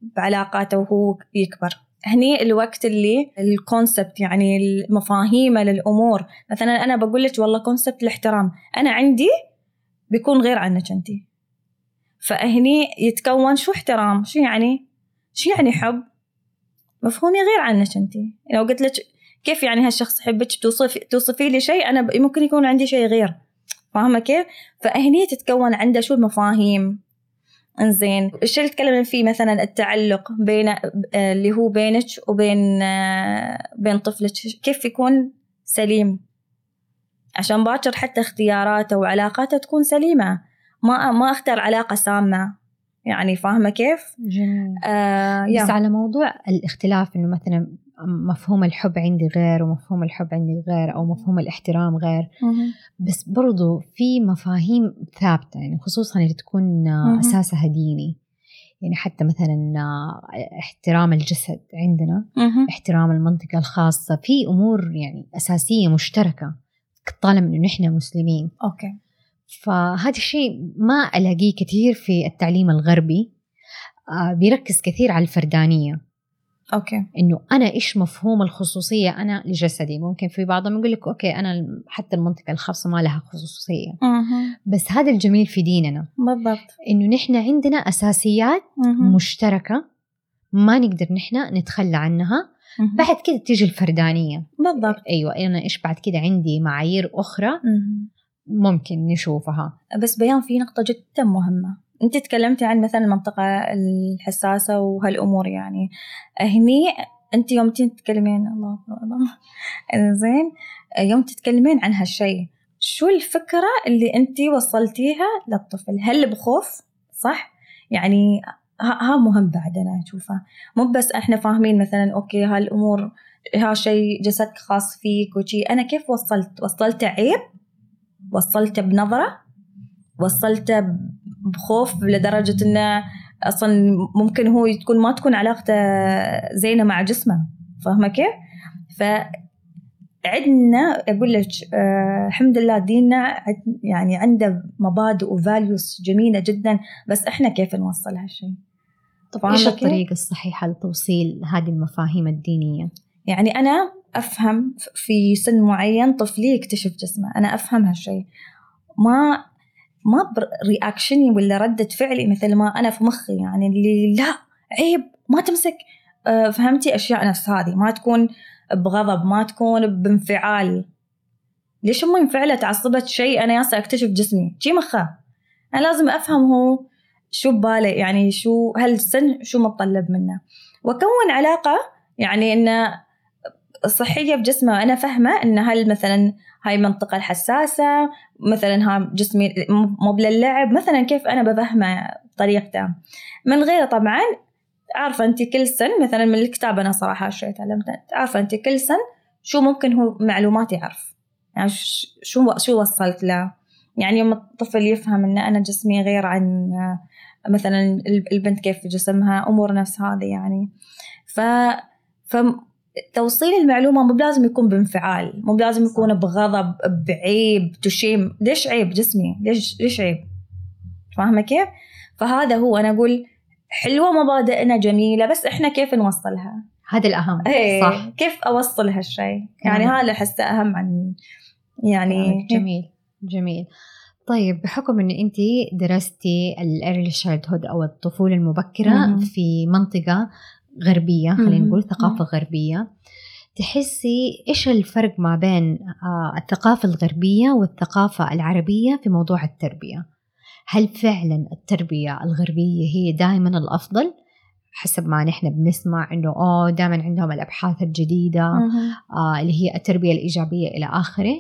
بعلاقاته وهو يكبر. هني الوقت اللي ال concept يعني المفاهيم للأمور. مثلا أنا بقول لك والله concept الاحترام. أنا عندي بيكون غير عنك أنت. فهني يتكون شو احترام؟ شو يعني؟ شو يعني حب؟ مفهومي غير عنك أنت. لو قلت لك كيف يعني هالشخص يحبك؟ توصفي توصفي لي شيء أنا ممكن يكون عندي شيء غير. فاهمة كيف؟ فهني تتكون عنده شو المفاهيم إنزين. الشيء اللي تكلمنا فيه مثلا؟ التعلق بين اللي هو بينك وبين بين طفلك. كيف يكون سليم؟ عشان باكر حتى اختياراته وعلاقاته تكون سليمة. ما ما أختار علاقة سامة. يعني فاهمة كيف؟ جميل. آه بس على موضوع الاختلاف إنه مثلا مفهوم الحب عندي غير ومفهوم الحب عندي غير أو مفهوم الاحترام غير. بس برضو في مفاهيم ثابتة يعني خصوصا اللي تكون أساسها ديني. يعني حتى مثلا احترام الجسد عندنا احترام المنطقة الخاصة في أمور يعني أساسية مشتركة طالما إنه نحن مسلمين. okay. فهذا الشيء ما ألاقيه كثير في التعليم الغربي. آه بيركز كثير على الفردانية. okay. إنه أنا إيش مفهوم الخصوصية أنا لجسدي؟ ممكن في بعضهم يقول لك okay أنا حتى المنطقة الخاصة ما لها خصوصية. أه. بس هذا الجميل في ديننا. بالضبط. إنه نحن عندنا أساسيات أه. مشتركة ما نقدر نحن نتخلى عنها. أه. بعد كده تيجي الفردانية. بالضبط. أيوه أنا إيش بعد كده عندي معايير أخرى؟ أه. ممكن نشوفها. بس بيان في نقطة جدا مهمة. انت تكلمتي عن مثلا المنطقة الحساسة وهالأمور يعني. هني انت يوم تتكلمين الله أكبر زين يوم تتكلمين عن هالشيء شو الفكرة اللي انت وصلتيها للطفل؟ هل بخوف؟ صح؟ يعني ها مهم بعد أنا أشوفه. مو بس إحنا فاهمين مثلا أوكي هالأمور ها شيء جسدك خاص فيك وشي. أنا كيف وصلت؟ وصلت عيب؟ وصلته بنظرة؟ وصلته بخوف لدرجة إنه أصلا ممكن هو تكون ما تكون علاقته زينة مع جسمه. فاهمة كيف؟ ف عندنا أقول لك آه الحمد لله ديننا يعني عنده مبادئ وفاليوز جميلة جدا بس إحنا كيف نوصل هالشيء طبعا إيش الطريقة الصحيحة لتوصيل هذه المفاهيم الدينية؟ يعني أنا أفهم في سن معين طفلي يكتشف جسمه أنا أفهم هالشيء ما ما رياكشني ولا ردة فعلي مثل ما أنا في مخي يعني اللي لا عيب ما تمسك. آه، فهمتي؟ أشياء نفس هذه ما تكون بغضب ما تكون بانفعال. ليش أمي انفعلت عصبت شيء أنا ياسا أكتشف جسمي. شي مخه. أنا لازم أفهم هو شو بباله يعني شو هالسن شو متطلب منه؟ وأكون علاقة يعني إنه صحية في جسمه أنا فاهمة إن هل مثلا هاي المنطقة الحساسة مثلا ها جسمي مو للعب مثلا كيف أنا بفهمه طريقته. من غير طبعا عارفة أنت كل سن مثلا من الكتاب أنا صراحة هالشيء تعلمته عارفة أنت كل سن شو ممكن هو معلومات يعرف يعني شو شو وصلت له. يعني يوم الطفل يفهم إن أنا جسمي غير عن مثلا البنت كيف جسمها أمور نفس هذه يعني. ف فتوصيل المعلومة مو لازم يكون بانفعال مو لازم يكون بغضب بعيب shame. ليش عيب جسمي؟ ليش ليش عيب؟ فاهمة كيف؟ فهذا هو. أنا أقول حلوة مبادئنا جميلة بس إحنا كيف نوصلها؟ هذا الأهم. إيه. صح. كيف أوصل هالشيء يعني هذا أحسه أهم عن يعني جميل. جميل. طيب بحكم إن أنت درستي ال early hood أو الطفولة المبكرة مم. في منطقة غربية خلينا نقول ثقافه. غربيه تحسي إيش الفرق ما بين آه، الثقافة الغربية والثقافة العربية في موضوع التربية؟ هل فعلا التربية الغربية هي دائما الأفضل؟ حسب ما نحن بنسمع إنه اوه دائما عندهم الأبحاث الجديدة آه اللي هي التربية الإيجابية إلى آخره.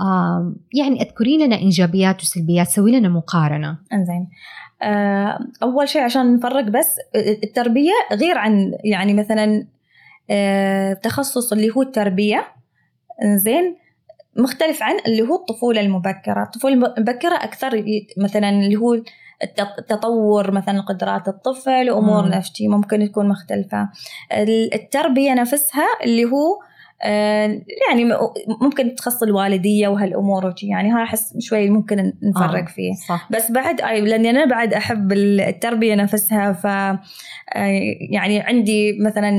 آه يعني أذكري لنا ايجابيات وسلبيات سوي لنا مقارنة. إنزين. آه أول شيء عشان نفرق بس التربية غير عن يعني مثلا آه تخصص اللي هو التربية زين مختلف عن اللي هو الطفولة المبكرة. الطفولة المبكرة أكثر مثلا اللي هو تطور مثلا قدرات الطفل امور نفسي ممكن تكون مختلفة. التربية نفسها اللي هو آه، يعني ممكن تخص الوالدية وهالأمور يعني ها أحس شوي ممكن نفرق آه فيه صح. بس بعد لأني أنا بعد أحب التربية نفسها ف آه، يعني عندي مثلا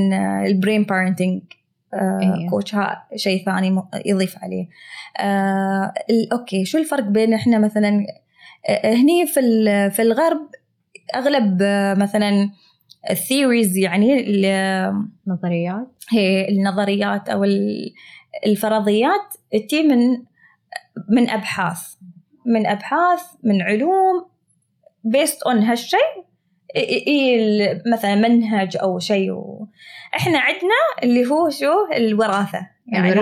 ال brain parenting إيه. coach ها شيء ثاني يضيف عليه آه okay شو الفرق بين إحنا مثلا هني في في الغرب أغلب مثلا ال theories يعني النظريات هي النظريات أو الفرضيات تجي من من أبحاث. من أبحاث من علوم based on هالشيء. مثلا منهج أو شيء إحنا عندنا اللي هو شو؟ الوراثة. يعني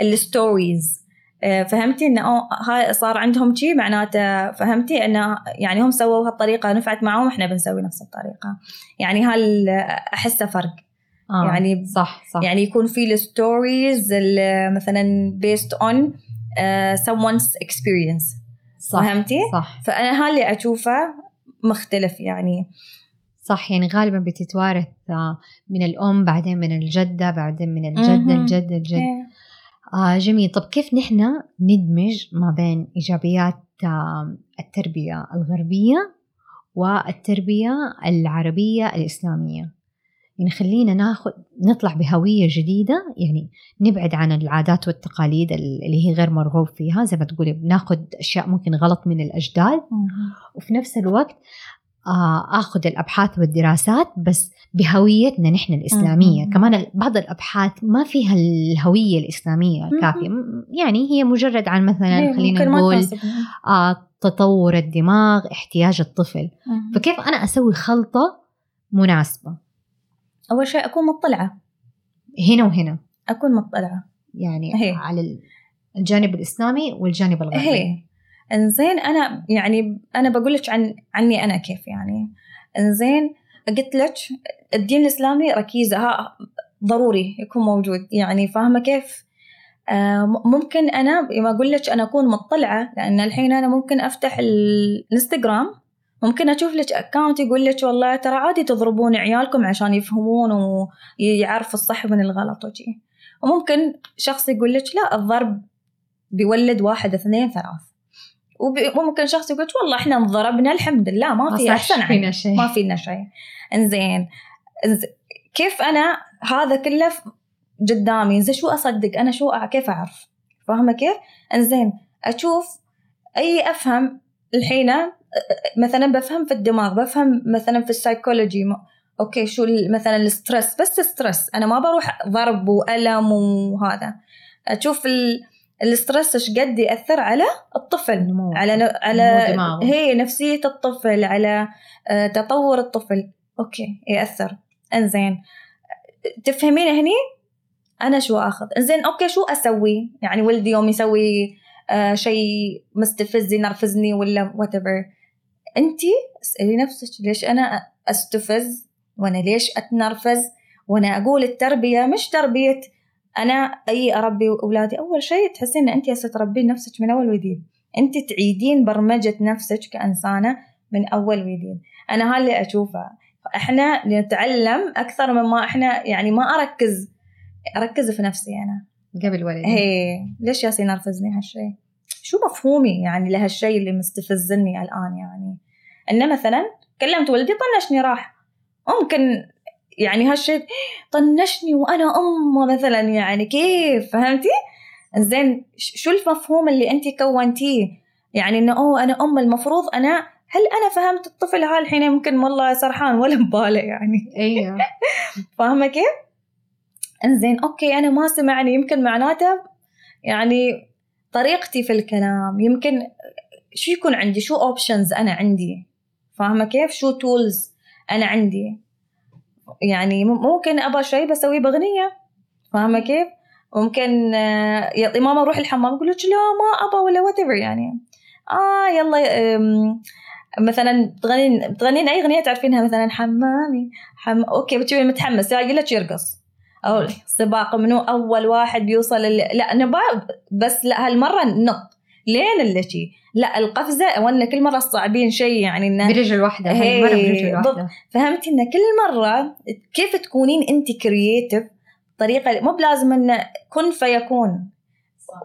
وال stories فهمتي انه هاي صار عندهم شيء معناته فهمتي انه يعني هم سووا هالطريقة نفعت معهم إحنا بنسوي نفس الطريقة. يعني هل أحسه فرق. آه يعني صح صح. يعني يكون في ال stories مثلا based on someone's experience. صح فهمتي؟ صح. فأنا هاللي أشوفه مختلف يعني. صح يعني غالبا بتتوارث آه، من الأم بعدين من الجدة بعدين من الجده الجد الجد. إيه. آه جميل. طب كيف نحن ندمج ما بين إيجابيات آه التربية الغربية والتربية العربية الإسلامية؟ يعني خلينا ناخذ نطلع بهوية جديدة. يعني نبعد عن العادات والتقاليد اللي هي غير مرغوب فيها. زي ما تقولي بناخذ أشياء ممكن غلط من الأجداد. وفي نفس الوقت آخذ الأبحاث والدراسات بس بهويتنا نحن الإسلامية. مم. كمان بعض الأبحاث ما فيها الهوية الإسلامية الكافيه يعني هي مجرد عن مثلا إيه، خلينا نقول آه تطور الدماغ احتياج الطفل. مم. فكيف أنا أسوي خلطة مناسبة؟ أول شيء أكون مطلعة. هنا وهنا. أكون مطلعة. يعني هي. على الجانب الإسلامي والجانب الغربي. هي. إنزين أنا يعني أنا بقول لك عن عني أنا كيف يعني. إنزين قلت لك الدين الإسلامي ركيزة ها ضروري يكون موجود يعني فاهمة كيف؟ آه ممكن أنا ما أقول لك أنا أكون مطلعة لأن الحين أنا ممكن أفتح الإنستغرام ممكن أشوف لك اكونت يقول لك والله ترى عادي تضربون عيالكم عشان يفهمون ويعرفوا الصح من الغلط وشي. وممكن شخص يقول لك لا الضرب بيولد واحد اثنين ثلاث وممكن شخص يقول والله إحنا انضربنا الحمد لله ما في أحسن فينا شيء. ما فينا شيء. إنزين. كيف أنا هذا كله قدامي؟ زين شو أصدق؟ أنا شو كيف أعرف؟ فاهمة كيف؟ إنزين أشوف أي أفهم الحين مثلا بفهم في الدماغ بفهم مثلا في ال psychology okay شو مثلا ال stress بس stress أنا ما بروح ضرب وألم وهذا. أشوف ال stress إيش قد يأثر على الطفل؟ نمو. على ن... على هي نفسية الطفل على آه، تطور الطفل. okay يأثر. إنزين. تفهمين هني؟ أنا شو آخذ؟ إنزين okay شو أسوي؟ يعني ولدي يوم يسوي آه شيء مستفز ينرفزني ولا whatever أنت اسألي نفسك ليش أنا أستفز؟ وأنا ليش أتنرفز؟ وأنا أقول التربية مش تربية. أنا أي أربي أولادي أول شيء تحسين ان انت هسه تربين نفسك من أول وجديد. انت تعيدين برمجة نفسك كإنسانة من أول وجديد. أنا هاللي اللي اشوفه إحنا نتعلم أكثر مما إحنا يعني ما أركز أركز في نفسي أنا. قبل ولدي هي ليش ياسين ينرفزني هالشيء شو مفهومي يعني لهالشيء اللي مستفزني الآن يعني؟ إنه مثلا كلمت ولدي طنشني راح. ممكن يعني هالشيء طنشني وأنا أم مثلا يعني كيف؟ فهمتي؟ زين شو المفهوم اللي أنت كونتيه؟ يعني إنه أوه أنا أم المفروض أنا هل أنا فهمت الطفل هالحين يمكن والله سرحان ولا ببالة يعني. أيوه. فاهمة كيف؟ إنزين okay أنا ما سمعني. يمكن معناته يعني طريقتي في الكلام. يمكن شو يكون عندي؟ شو options أنا عندي؟ فاهمة كيف؟ شو tools أنا عندي؟ يعني ممكن أبغى شيء بسويه بأغنية. فاهمة كيف؟ ممكن آه، يا ماما روح الحمام أقول لك لا ما أبغى ولا what يعني. آه يلا مثلا تغنين تغنين أي أغنية تعرفينها؟ مثلا حمامي حم... okay بتشوفي متحمس يقول لك يرقص. أو سباق منو؟ أول واحد بيوصل ال... لا نبغى بس لا هالمرة نط. لين اللي شي لا القفزة وأن كل مرة صعبين شيء يعني إنه برجل واحدة هي مرة برجل واحدة. فهمتي انه كل مرة كيف تكونين انت creative بطريقة مو بلازم إنه كن فيكون.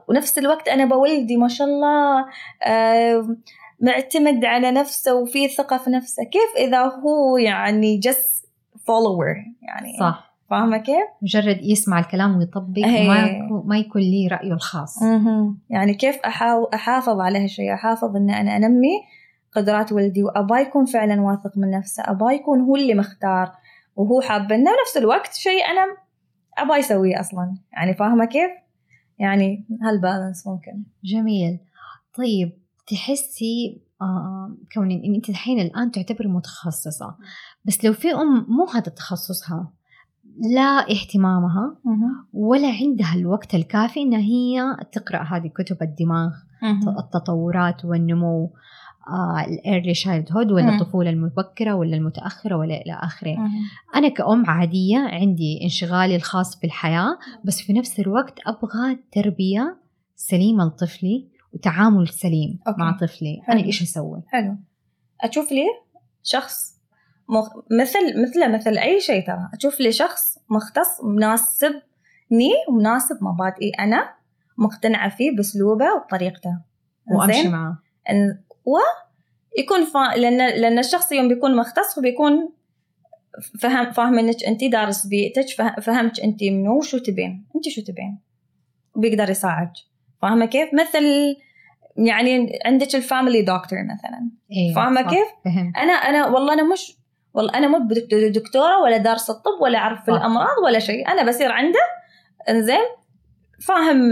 ونفس الوقت أنا بولدي ما شاء الله آه معتمد على نفسه وفي ثقة في نفسه. كيف إذا هو يعني just follower يعني؟ صح. فاهمة كيف؟ مجرد يسمع الكلام ويطبق وما يكون ما يكون لي رأيه الخاص. يعني كيف أحافظ على هالشيء أحافظ ان أنا أنمي قدرات ولدي وأبا يكون فعلا واثق من نفسه. أبا يكون هو اللي مختار وهو حاب إنه بنفس الوقت شيء أنا أبا يسويه أصلا. يعني فاهمة كيف؟ يعني هال balance ممكن؟ جميل. طيب تحسي آه كون إن أنت الحين الآن تعتبر متخصصة. بس لو في أم مو هذا تخصصها. لا اهتمامها ولا عندها الوقت الكافي انها هي تقرأ هذه كتب الدماغ التطورات والنمو ال early childhood ولا الطفولة المبكرة ولا المتأخرة ولا إلى آخره. أنا كأم عادية عندي انشغالي الخاص بالحياة بس في نفس الوقت أبغى تربية سليمة لطفلي وتعامل سليم أوكي. مع طفلي حلو. أنا إيش أسوي؟ حلو. أشوف لي شخص مثل مثل مثل أي شيء ترى. أشوف لي شخص مختص مناسبني ومناسب مبادئي. أنا مقتنعة فيه بأسلوبه وبطريقته. وأمشي معه. ويكون فا... لأن لأن الشخص يوم بيكون مختص وبيكون فهم فاهم انك انت دارس بيئتك فهمت انت منو وشو تبين. انت شو تبين؟ وبيقدر يساعدك. فاهمة كيف؟ مثل يعني عندك ال family doctor مثلا. إيه فاهمة كيف؟ فهم. أنا أنا والله أنا مش والله أنا مو دكتورة ولا دارسة الطب ولا أعرف في الأمراض ولا شيء. أنا بصير عنده إنزين فاهم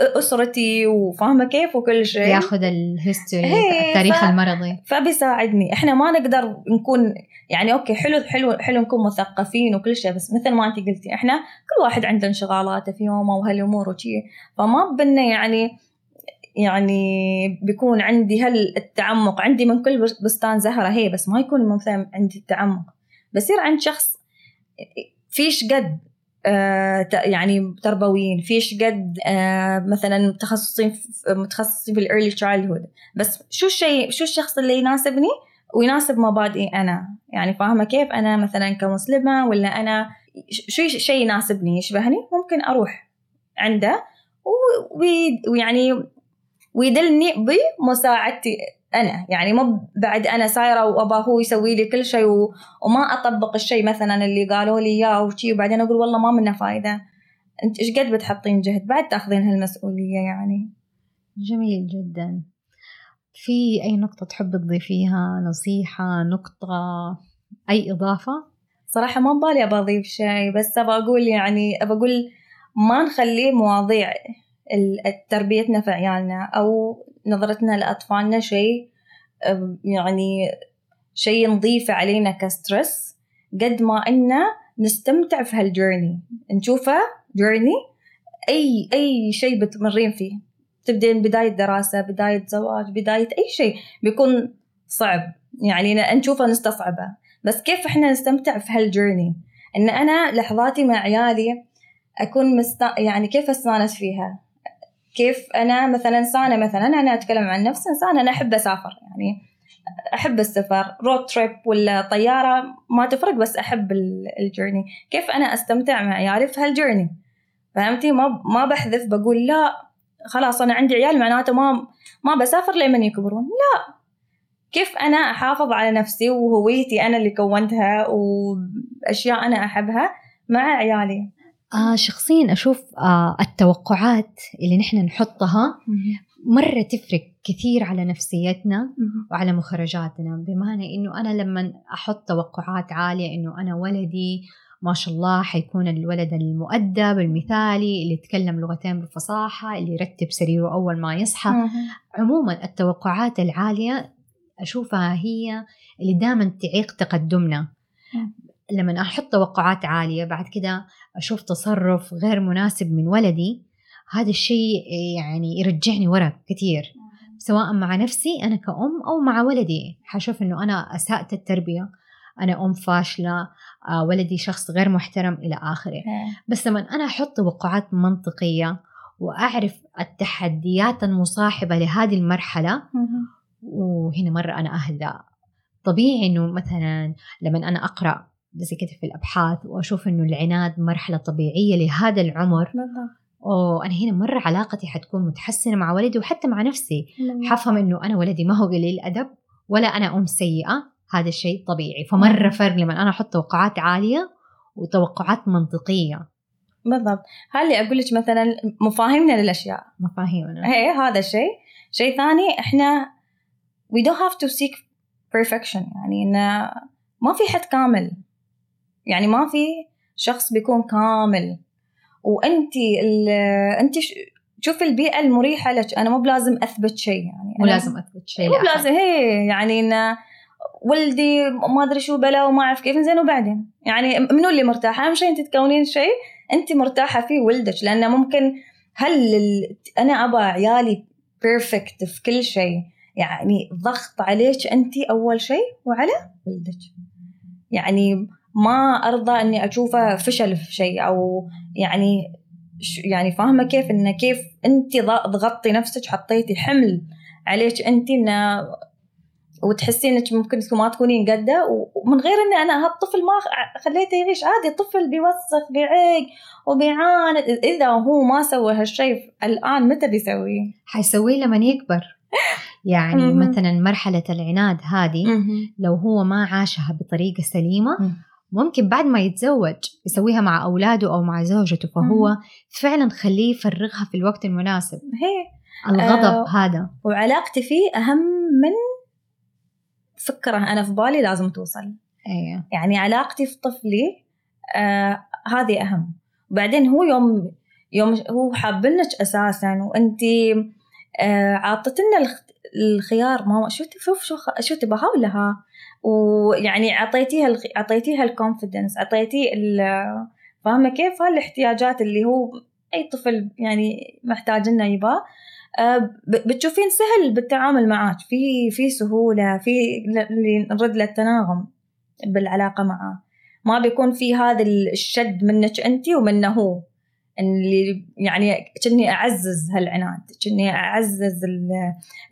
أسرتي وفاهمة كيف وكل شيء. ياخذ ال history التاريخ ف... المرضي. فبيساعدني. إحنا ما نقدر نكون يعني أوكي حلو حلو حلو نكون مثقفين وكل شيء بس مثل ما انت قلتي إحنا كل واحد عنده انشغالاته في يومه وهالأمور وشي. فما بدنا يعني يعني بيكون عندي هل التعمق عندي من كل بستان زهرة هي بس ما يكون مثلا عندي التعمق. بصير عند شخص فيش قد آه يعني تربويين فيش قد آه مثلا متخصصين متخصصين في ال early childhood بس شو الشيء شو الشخص اللي يناسبني؟ ويناسب مبادئي أنا. يعني فاهمة كيف؟ أنا مثلا كمسلمة ولا أنا شو شيء يناسبني؟ يشبهني؟ ممكن أروح عنده ويعني ويدلني بمساعدتي أنا. يعني مو بعد أنا سايره وأبا هو يسوي لي كل شيء وما أطبق الشيء مثلا اللي قالوا لي إياه وشي وبعدين أقول والله ما منه فايدة. أنت إيش قد بتحطين جهد بعد تأخذين هالمسؤولية يعني؟ جميل جدا. في أي نقطة تحب تضيفيها؟ نصيحة نقطة أي إضافة؟ صراحة ما ببالي ابى أضيف شيء بس ابى أقول يعني ابى أقول ما نخلي مواضيع تربيتنا في عيالنا أو نظرتنا لأطفالنا شيء يعني شيء نضيفه علينا كستريس قد ما إنه نستمتع في هالجيرني. نشوفه جيرني أي أي شيء بتمرين فيه. تبدين بداية دراسة بداية زواج بداية أي شيء بيكون صعب. يعني نشوفه نستصعبه. بس كيف إحنا نستمتع في هالجيرني؟ إن أنا لحظاتي مع عيالي أكون مست... يعني كيف أستانس فيها؟ كيف أنا مثلا إنسانة مثلا أنا أتكلم عن نفسي إنسانة أنا أحب أسافر يعني أحب السفر رود تريب ولا طيارة ما تفرق بس أحب الجيرني كيف أنا أستمتع مع عيالي في هالجيرني فهمتي؟ ما ما بحذف بقول لا خلاص أنا عندي عيال معناته ما ما بسافر لمن يكبرون. لا. كيف أنا أحافظ على نفسي وهويتي أنا اللي كونتها وأشياء أنا أحبها مع عيالي؟ آه شخصيا أشوف آه التوقعات اللي نحن نحطها مرة تفرق كثير على نفسيتنا وعلى مخرجاتنا. بمعنى إنه أنا لما أحط توقعات عالية إنه أنا ولدي ما شاء الله حيكون الولد المؤدب المثالي اللي يتكلم لغتين بفصاحة اللي يرتب سريره أول ما يصحى. عموما التوقعات العالية أشوفها هي اللي دائما تعيق تقدمنا. لما أحط توقعات عالية بعد كده أشوف تصرف غير مناسب من ولدي هذا الشيء يعني يرجعني ورا كثير. سواء مع نفسي أنا كأم أو مع ولدي. حشوف إنه أنا أسأت التربية أنا أم فاشلة آه ولدي شخص غير محترم إلى آخره. بس لما أنا أحط توقعات منطقية وأعرف التحديات المصاحبة لهذه المرحلة وهنا مرة أنا أهدى طبيعي إنه مثلا لما أنا أقرأ زي كده في الأبحاث وأشوف إنه العناد مرحلة طبيعية لهذا العمر. أوه أنا هنا مرة علاقتي حتكون متحسنة مع ولدي وحتى مع نفسي. حفهم إنه أنا ولدي ما هو قليل أدب ولا أنا أم سيئة. هذا الشيء طبيعي. فمرة فرق لما أنا أحط توقعات عالية وتوقعات منطقية. بالضبط. هذا أقول لك مثلا مفاهيمنا للأشياء؟ مفاهيمنا. هي هذا الشيء. شيء ثاني إحنا we don't have to seek perfection. يعني إنه ما في حد كامل. يعني ما في شخص بيكون كامل. وأنت أنت شوفي البيئة المريحة لك. أنا مو بلازم أثبت شيء يعني. مو لازم أثبت شيء مو بلازم هي يعني إن ولدي ما أدري شو بلا وما أعرف كيف زين وبعدين؟ يعني منو اللي مرتاحة؟ أهم شيء أنت تكونين شيء أنت مرتاحة فيه ولدك. لأنه ممكن هل أنا أبى عيالي perfect في كل شيء. يعني ضغط عليك أنت أول شيء وعلى ولدك. يعني ما أرضى إني أشوفه فشل في شيء أو يعني يعني فاهمة كيف؟ انه كيف أنت ضغطتي نفسك حطيتي حمل عليك أنت انه وتحسين إنك ممكن ما تكونين قدة ومن غير إني أنا هالطفل ما خليته يعيش. عادي الطفل بيوسخ بيعيق وبيعاند إذا هو ما سوى هالشيء الآن متى بيسويه؟ حيسويه لما يكبر. يعني مثلا مرحلة العناد هذه لو هو ما عاشها بطريقة سليمة ممكن بعد ما يتزوج يسويها مع أولاده أو مع زوجته فهو فعلا خليه يفرغها في الوقت المناسب. هي الغضب آه هذا. وعلاقتي فيه أهم من فكرة أنا في بالي لازم توصل. أيه. يعني علاقتي في طفلي آه هذه أهم. وبعدين هو يوم يوم هو حابلنك أساسا وأنت آه عاطتنا الخيار. ماما شو شوف شو شو تبغى؟ ولا ها؟ ويعني أعطيتيها أعطيتيها الكونفدنس اعطيتيه فاهمة كيف؟ هالاحتياجات اللي هو أي طفل يعني محتاج إنه يباه بتشوفين سهل بالتعامل معك في في سهولة في اللي نرد للتناغم بالعلاقة معه ما بيكون في هذا الشد منك انت ومنه هو. اللي يعني كني أعزز هالعناد كني أعزز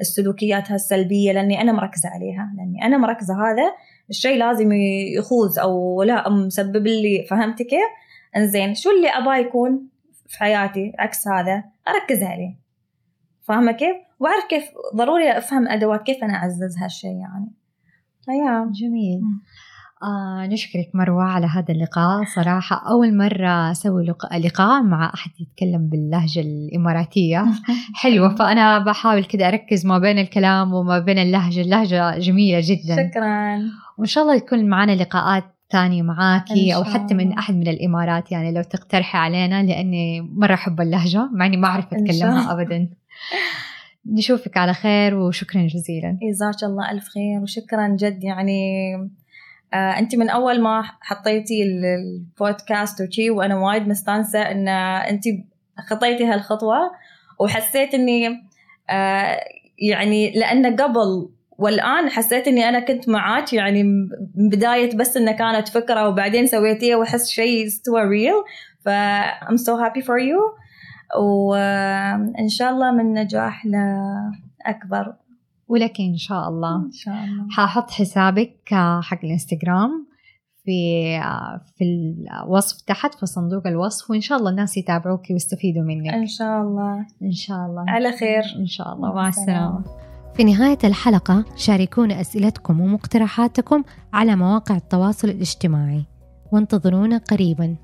السلوكيات هالسلبية لأني أنا مركزة عليها لأني أنا مركزة هذا الشيء لازم يخوز أو لا مسبب لي فهمتي كيف؟ إنزين شو اللي أبغى يكون في حياتي؟ عكس هذا أركز عليه. فاهمة كيف؟ وأعرف كيف ضروري أفهم أدوات كيف أنا أعزز هالشيء يعني. فيا جميل. آه نشكرك مروة على هذا اللقاء. صراحة أول مرة أسوي لقاء مع أحد يتكلم باللهجة الإماراتية. حلوة. فأنا بحاول كده أركز ما بين الكلام وما بين اللهجة. اللهجة جميلة جدا. شكرا. وإن شاء الله يكون معنا لقاءات ثانية معاكي أو حتى من أحد من الإمارات يعني لو تقترحي علينا لأني مرة أحب اللهجة مع إني ما أعرف أتكلمها أبدا. نشوفك على خير وشكرا جزيلا. جزاك الله ألف خير وشكرا جد يعني آه أنت من أول ما حطيتي البودكاست وشي وأنا وايد مستانسة إن أنت خطيتي هالخطوة وحسيت إني آه يعني لأن قبل والآن حسيت إني أنا كنت معاك يعني من بداية بس انها كانت فكرة وبعدين سويتيها وأحس شيء استوى ريل ف I'm so happy for you. وان شاء الله من نجاح لأكبر. ولك إن شاء الله إن شاء الله. حأحط حسابك حق الإنستغرام في في الوصف تحت في صندوق الوصف وإن شاء الله الناس يتابعوك ويستفيدوا منك. إن شاء الله. إن شاء الله. على خير. إن شاء الله. مع السلامة. في نهاية الحلقة شاركونا أسئلتكم ومقترحاتكم على مواقع التواصل الاجتماعي. وانتظرونا قريباً.